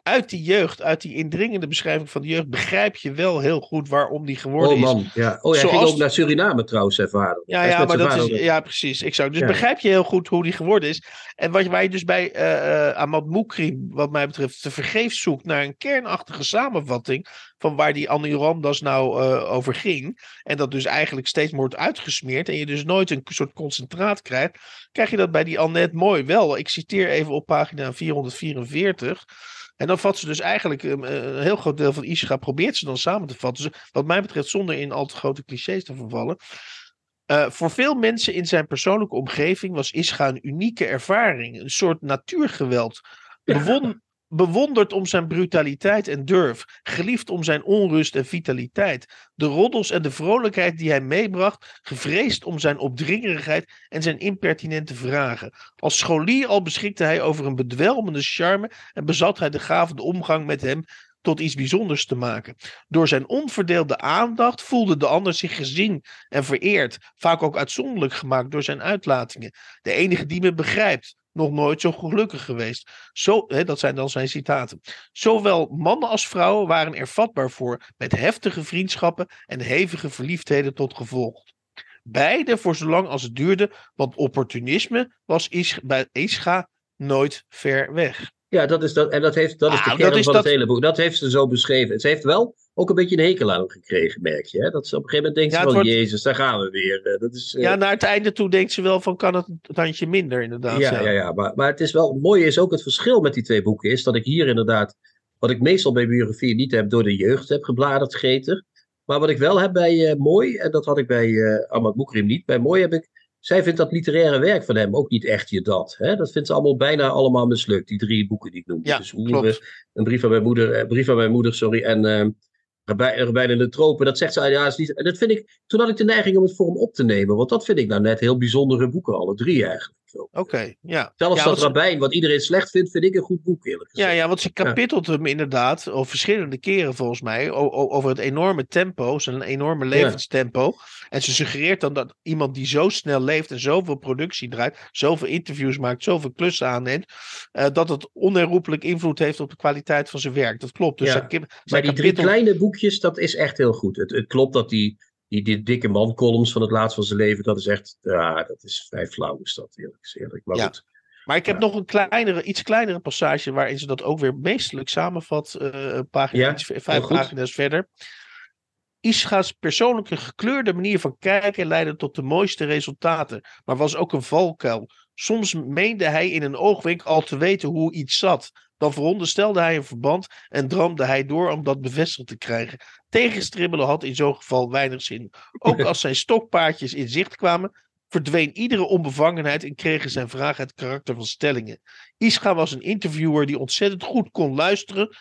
uit die jeugd, uit die indringende beschrijving van de jeugd, begrijp je wel heel goed waarom die geworden is. Oh man, ja. Oh, hij ging ook naar Suriname trouwens, zijn vader. Ja, ja, maar dat is, ja precies. Ik zou, dus begrijp je heel goed hoe die geworden is. En wat, waar je dus bij uh, Ahmad Moukrim, wat mij betreft, te vergeefs zoekt naar een kernachtige samenvatting van waar die Annie Ramdas nou uh, over ging. En dat dus eigenlijk steeds wordt uitgesmeerd en je dus nooit een soort concentraat krijgt, krijg je dat bij die Annette mooi wel. Ik citeer even op pagina 444. En dan vat ze dus eigenlijk ehm, eh, een heel groot deel van Isha probeert ze dan samen te vatten. Dus wat mij betreft zonder in al te grote clichés te vervallen. Uh, voor veel mensen in zijn persoonlijke omgeving was Ischa een unieke ervaring. Een soort natuurgeweld. Bewon bewonderd om zijn brutaliteit en durf, geliefd om zijn onrust en vitaliteit, de roddels en de vrolijkheid die hij meebracht, gevreesd om zijn opdringerigheid en zijn impertinente vragen. Als scholier al beschikte hij over een bedwelmende charme en bezat hij de gave de omgang met hem tot iets bijzonders te maken. Door zijn onverdeelde aandacht voelde de ander zich gezien en vereerd, vaak ook uitzonderlijk gemaakt door zijn uitlatingen. De enige die me begrijpt, nog nooit zo gelukkig geweest. Zo, hè, dat zijn dan zijn citaten. Zowel mannen als vrouwen waren er vatbaar voor, met heftige vriendschappen en hevige verliefdheden tot gevolg. Beide voor zolang als het duurde, want opportunisme was bij Ischa nooit ver weg. Ja, dat is dat, en dat, heeft, dat is de kern van het hele boek. Dat heeft ze zo beschreven. Ze heeft wel ook een beetje een hekel aan gekregen, merk je. Hè? Dat ze op een gegeven moment denkt van, Jezus, daar gaan we weer. Eh, dat is, uh... Ja, naar het einde toe denkt ze wel van, kan het een tandje minder inderdaad. Ja, ja, ja, maar, maar het is wel, het mooie is ook het verschil met die twee boeken, is dat ik hier inderdaad, wat ik meestal bij biografie niet heb, door de jeugd heb gebladerd, Geter. Maar wat ik wel heb bij uh, Mooi, en dat had ik bij uh, Ahmad Boekrim niet, bij Mooi heb ik zij vindt dat literaire werk van hem ook niet echt je dat. Hè? Dat vindt ze allemaal bijna allemaal mislukt, die drie boeken die ik noem. Ja, dus Oeren, een brief van mijn moeder, een brief van mijn moeder, sorry, en uh, Rabijn in de tropen. Dat zegt ze, ja, is niet, dat vind ik, toen had ik de neiging om het voor hem op te nemen, want dat vind ik nou net heel bijzondere boeken, alle drie eigenlijk. Oké, ja. Zelfs ja, dat Rabijn, wat iedereen slecht vindt, vind ik een goed boek eerlijk gezegd. Ja, ja want ze kapitelt hem inderdaad, of verschillende keren volgens mij, over het enorme tempo, zijn enorme levenstempo. En ze suggereert dan dat iemand die zo snel leeft en zoveel productie draait, zoveel interviews maakt, zoveel klussen aanneemt, uh, dat het onherroepelijk invloed heeft op de kwaliteit van zijn werk. Dat klopt. Dus ja. maar die drie kleine boekjes, dat is echt heel goed. Het, het klopt dat die die, die dikke man-columns van het laatst van zijn leven, dat is echt, ja, dat is vrij flauw is dat, eerlijk eerlijk. Maar goed. Maar ik heb nog een kleinere, iets kleinere passage waarin ze dat ook weer meestelijk samenvat, uh, pagina, vijf pagina's verder. Ischa's persoonlijke gekleurde manier van kijken leidde tot de mooiste resultaten, maar was ook een valkuil. Soms meende hij in een oogwenk al te weten hoe iets zat, Dan veronderstelde hij een verband en droomde hij door om dat bevestigd te krijgen. Tegenstribbelen had in zo'n geval weinig zin. Ook als zijn stokpaardjes in zicht kwamen, verdween iedere onbevangenheid en kregen zijn vragen het karakter van stellingen. Ischa was een interviewer die ontzettend goed kon luisteren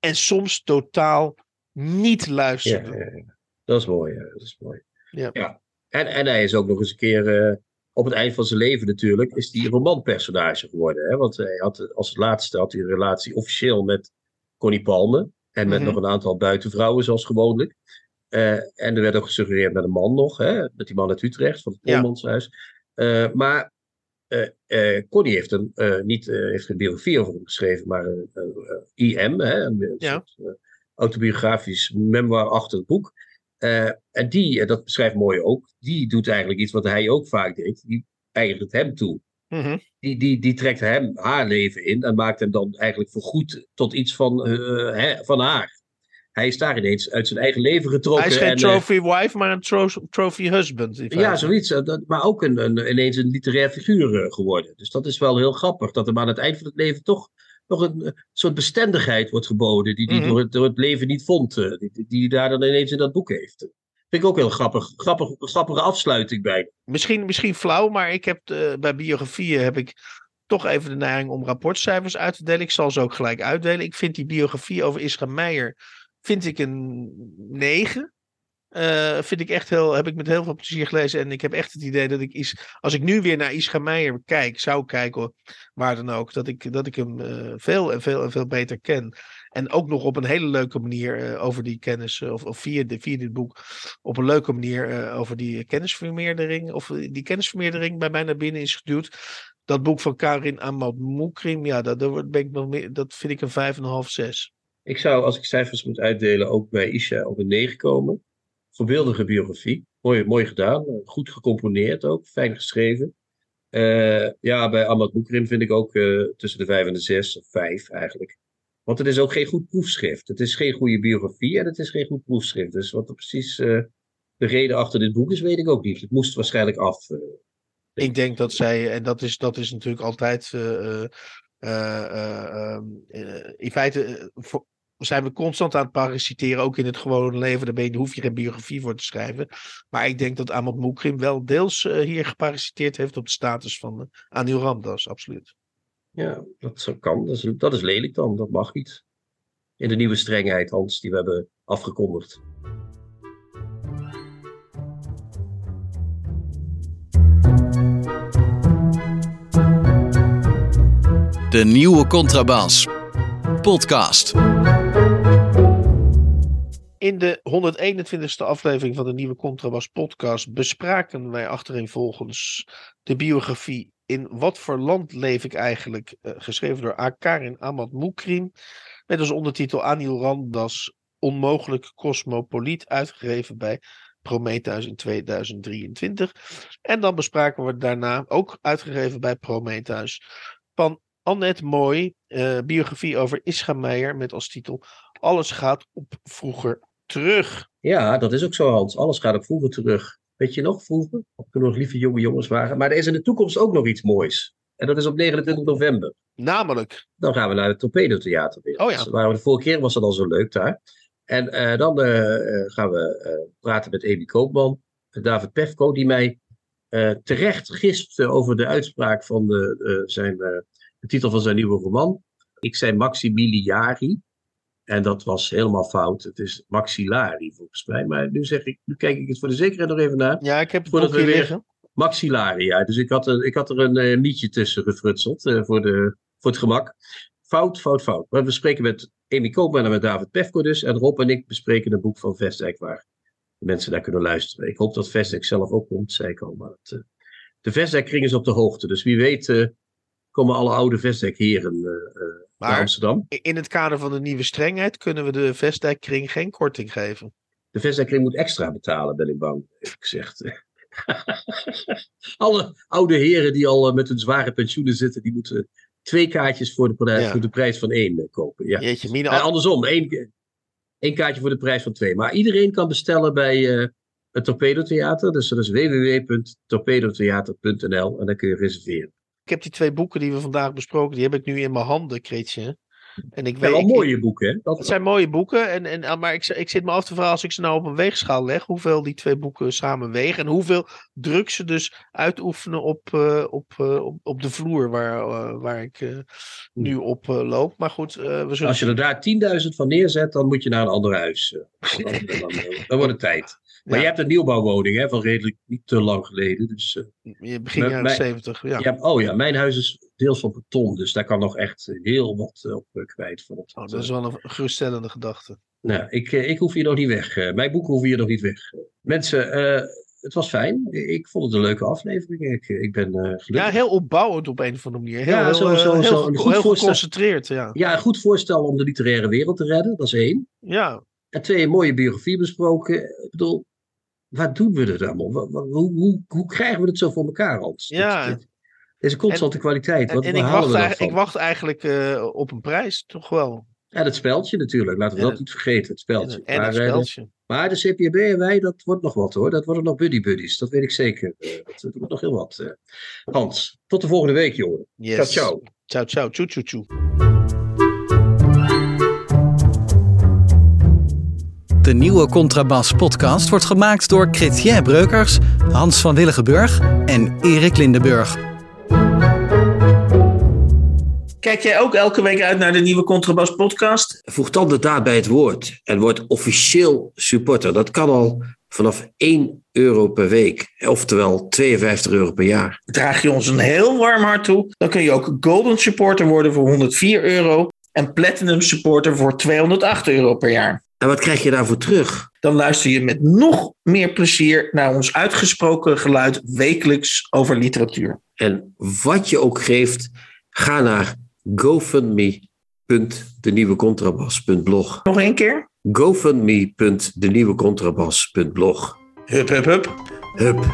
en soms totaal niet luisterde. Ja, ja, ja. Dat is mooi. Dat is mooi. Ja. En, en hij is ook nog eens een keer, eh, op het eind van zijn leven natuurlijk, is hij romanpersonage geworden. Hè? Want hij had als laatste had hij een relatie officieel met Connie Palme. En met Mhm. nog een aantal buitenvrouwen, zoals gewoonlijk. Eh, en er werd ook gesuggereerd met een man nog, hè? met die man uit Utrecht, van het. Polmanshuis. Maar eh, eh, Connie heeft een, niet, heeft een biografie over hem geschreven, maar een, IM, hè? een, Ja. soort, autobiografisch memoir-achtig boek. Eh, en die, eh, dat beschrijft mooi ook, die doet eigenlijk iets wat hij ook vaak deed. Die eigent hem toe. Mhm. Die, die, die trekt hem haar leven in en maakt hem dan eigenlijk voorgoed tot iets van, eh, van haar. Hij is daar ineens uit zijn eigen leven getrokken. Hij is geen en, trophy wife, maar een tro- trophy husband. ja, zoiets. dat- maar ook een, een, ineens een literair figuur geworden. Dus dat is wel heel grappig. Dat hem aan het eind van het leven toch nog een eh, soort bestendigheid wordt geboden. Die hij Mhm. door, het, door het leven niet vond. eh, die, die- die hij daar dan ineens in dat boek heeft. Vind ik ook heel grappig. grappig grappige afsluiting bij. Misschien, misschien flauw, maar ik heb eh, bij biografieën heb ik toch even de neiging om rapportcijfers uit te delen. Ik zal ze ook gelijk uitdelen. Ik vind die biografie over Isra Meijer vind ik een 9. Eh, vind ik echt heel, heb ik met heel veel plezier gelezen. En ik heb echt het idee dat ik is, als ik nu weer naar Isra Meijer kijk, zou kijken, waar dan ook, dat ik, dat ik hem eh, veel en veel en veel beter ken. En ook nog op een hele leuke manier eh, over die kennis, of, of via, de, via dit boek, op een leuke manier over die kennisvermeerdering, of die kennisvermeerdering bij mij naar binnen is geduwd. Dat boek van Karin Ahmad Moukrim, ja, dat, dat, ik dat vind ik een 5,5, 6. Ik zou, als ik cijfers moet uitdelen, ook bij Isha op een 9 komen. Voorbeeldige biografie. Mooi, mooi gedaan. eh, Goed gecomponeerd ook. Fijn geschreven. Eh, ja, bij Ahmad Boekrim vind ik ook eh, tussen de 5 en de 6 of 5 eigenlijk. Want het is ook geen goed proefschrift. Het is geen goede biografie en het is geen goed proefschrift. Dus wat precies de reden achter dit boek is, weet ik ook niet. Het moest waarschijnlijk af. Ik denk dat zij, en dat is, dat is natuurlijk altijd. eh, eh, eh, eh, ehm, eh, in feite voor- zijn we constant aan het parasiteren, ook in het gewone leven. Daar, ben je, daar hoef je geen biografie voor te schrijven. Maar ik denk dat Ahmad Moukrim wel deels eh, hier geparasiteerd heeft op de status van uh, Anil Ramdas, absoluut. Ja, dat zo kan. Dat is, dat is lelijk dan. Dat mag niet. In de nieuwe strengheid, Hans, die we hebben afgekondigd. De nieuwe Contrabas. Podcast. In de 121ste aflevering van de nieuwe Contrabas podcast bespraken wij achtereenvolgens de biografie In wat voor land leef ik eigenlijk? eh, geschreven door Akarin Ahmad Moukrim. Met als ondertitel Anil Ramdas Onmogelijk Cosmopoliet. Uitgegeven bij Prometheus in 2023. En dan bespraken we daarna, ook uitgegeven bij Prometheus, van Annette Mooi, eh, biografie over Ischa Meijer met als titel Alles gaat op vroeger terug. Ja, dat is ook zo, Hans. Alles gaat op vroeger terug. Weet je nog, vroeger? Toen we nog lieve jonge jongens waren. Maar er is in de toekomst ook nog iets moois. En dat is op 29 november. Namelijk, Dan gaan we naar het Torpedo Theater weer. Oh ja. Dus waar we de vorige keer was dat al zo leuk daar. En eh, dan eh, gaan we eh, praten met Amy Koopman, David Pefko, die mij terecht gispt eh, over de uitspraak van de, zijn, de titel van zijn nieuwe roman. Ik zei Maximiliari. En dat was helemaal fout. Het is Maxillari volgens mij. Maar nu, zeg ik, nu kijk ik het voor de zekerheid nog even na. ja, ik heb het Voordat we weer- liggen. Maxillari, ja. Dus ik had er, ik had er een eh, mietje tussen gefrutseld eh, voor, de, voor het gemak. Fout, fout, fout. Maar we spreken met Amy Koopman en met David Pefko dus. En Rob en ik bespreken een boek van Vestdijk waar de mensen naar kunnen luisteren. Ik hoop dat Vestdijk zelf ook komt, zei ik al. Maar het, eh, de Vestdijk-kring is op de hoogte. Dus wie weet komen alle oude naar Maar Amsterdam. in het kader van de nieuwe strengheid kunnen we de Vestdijkkring geen korting geven. De Vestdijk-kring moet extra betalen, ben ik bang, heb ik gezegd. Alle oude heren die al eh, met hun zware pensioenen zitten, die moeten twee kaartjes voor de, prijs- Ja. voor de prijs van één eh, kopen. Ja. Jeetje, Mina, Eh, andersom, één, één kaartje voor de prijs van twee. Maar iedereen kan bestellen bij eh, het Torpedo Theater. Dus dat is www.torpedotheater.nl en dan kun je reserveren. Ik heb die twee boeken die we vandaag besproken, die heb ik nu in mijn handen, Kretje. En ik weet, wel ik- mooie boeken, hè? Dat Het zijn mooie boeken, en, en, ah, maar ik, ik zit me af te vragen als ik ze nou op een weegschaal leg, hoeveel die twee boeken samen wegen en hoeveel druk ze dus uitoefenen op, eh, op, eh, op, op de vloer waar, eh, waar ik eh, nu op loop. Maar goed, we zullen Als je er daar 10.000 van neerzet, dan moet je naar een ander huis. Dan, dan, wordt het tijd. Maar Ja. je hebt een nieuwbouwwoning, hè, van redelijk niet te lang geleden. Dus, je begin jaren mij- 70, ja. je hebt- oh ja, mijn huis is deels van beton, dus daar kan nog echt heel wat eh, op eh, kwijt. Valt. Oh, dat is wel een geruststellende gedachte. Nou, ik, eh, ik hoef hier nog niet weg. Mijn boeken hoeven hier nog niet weg. Mensen, het was fijn. Ik vond het een leuke aflevering. Ik, ik ben gelukkig. Ja, heel opbouwend op een of andere manier. Heel, Ja, heel, zo- zo- heel, zo ge- een goed heel voorstel. geconcentreerd, ja. Ja, een goed voorstel om de literaire wereld te redden. Dat is één. Ja, En twee, een mooie biografie besproken. Ik bedoel, waar doen we het allemaal? Hoe, hoe, hoe krijgen we het zo voor elkaar, Hans? Ja. Dit- dit- Deze constante kwaliteit. en, Wat, en ik, wacht we dat ik wacht eigenlijk eh, op een prijs, toch wel. En het speldje natuurlijk. Laten we En dat het- niet vergeten. Het speldje. En, en maar, een eh, de- speltje. maar de CPB en wij, dat wordt nog wat hoor. Dat worden nog buddy buddies. Dat weet ik zeker. Eh, dat, dat wordt nog heel wat. Hans, tot de volgende week, jongen. Yes. Ciao, ciao. Ciao, ciao. Tjoe, tjoe, tjoe. De nieuwe Contrabas podcast wordt gemaakt door Chrétien Breukers, Hans van Willigenburg en Erik Lindenburg. Kijk jij ook elke week uit naar de nieuwe Contrabas podcast? Voeg dan de daad bij het woord en word officieel supporter. Dat kan al vanaf 1 euro per week, oftewel 52 euro per jaar. Draag je ons een heel warm hart toe, dan kun je ook Golden Supporter worden voor 104 euro en Platinum Supporter voor 208 euro per jaar. En wat krijg je daarvoor terug? Dan luister je met nog meer plezier naar ons uitgesproken geluid wekelijks over literatuur. En wat je ook geeft, ga naar gofundme.denieuwecontrabas.blog. Nog één keer? gofundme.denieuwecontrabas.blog. Hup, hup, hup. Hup.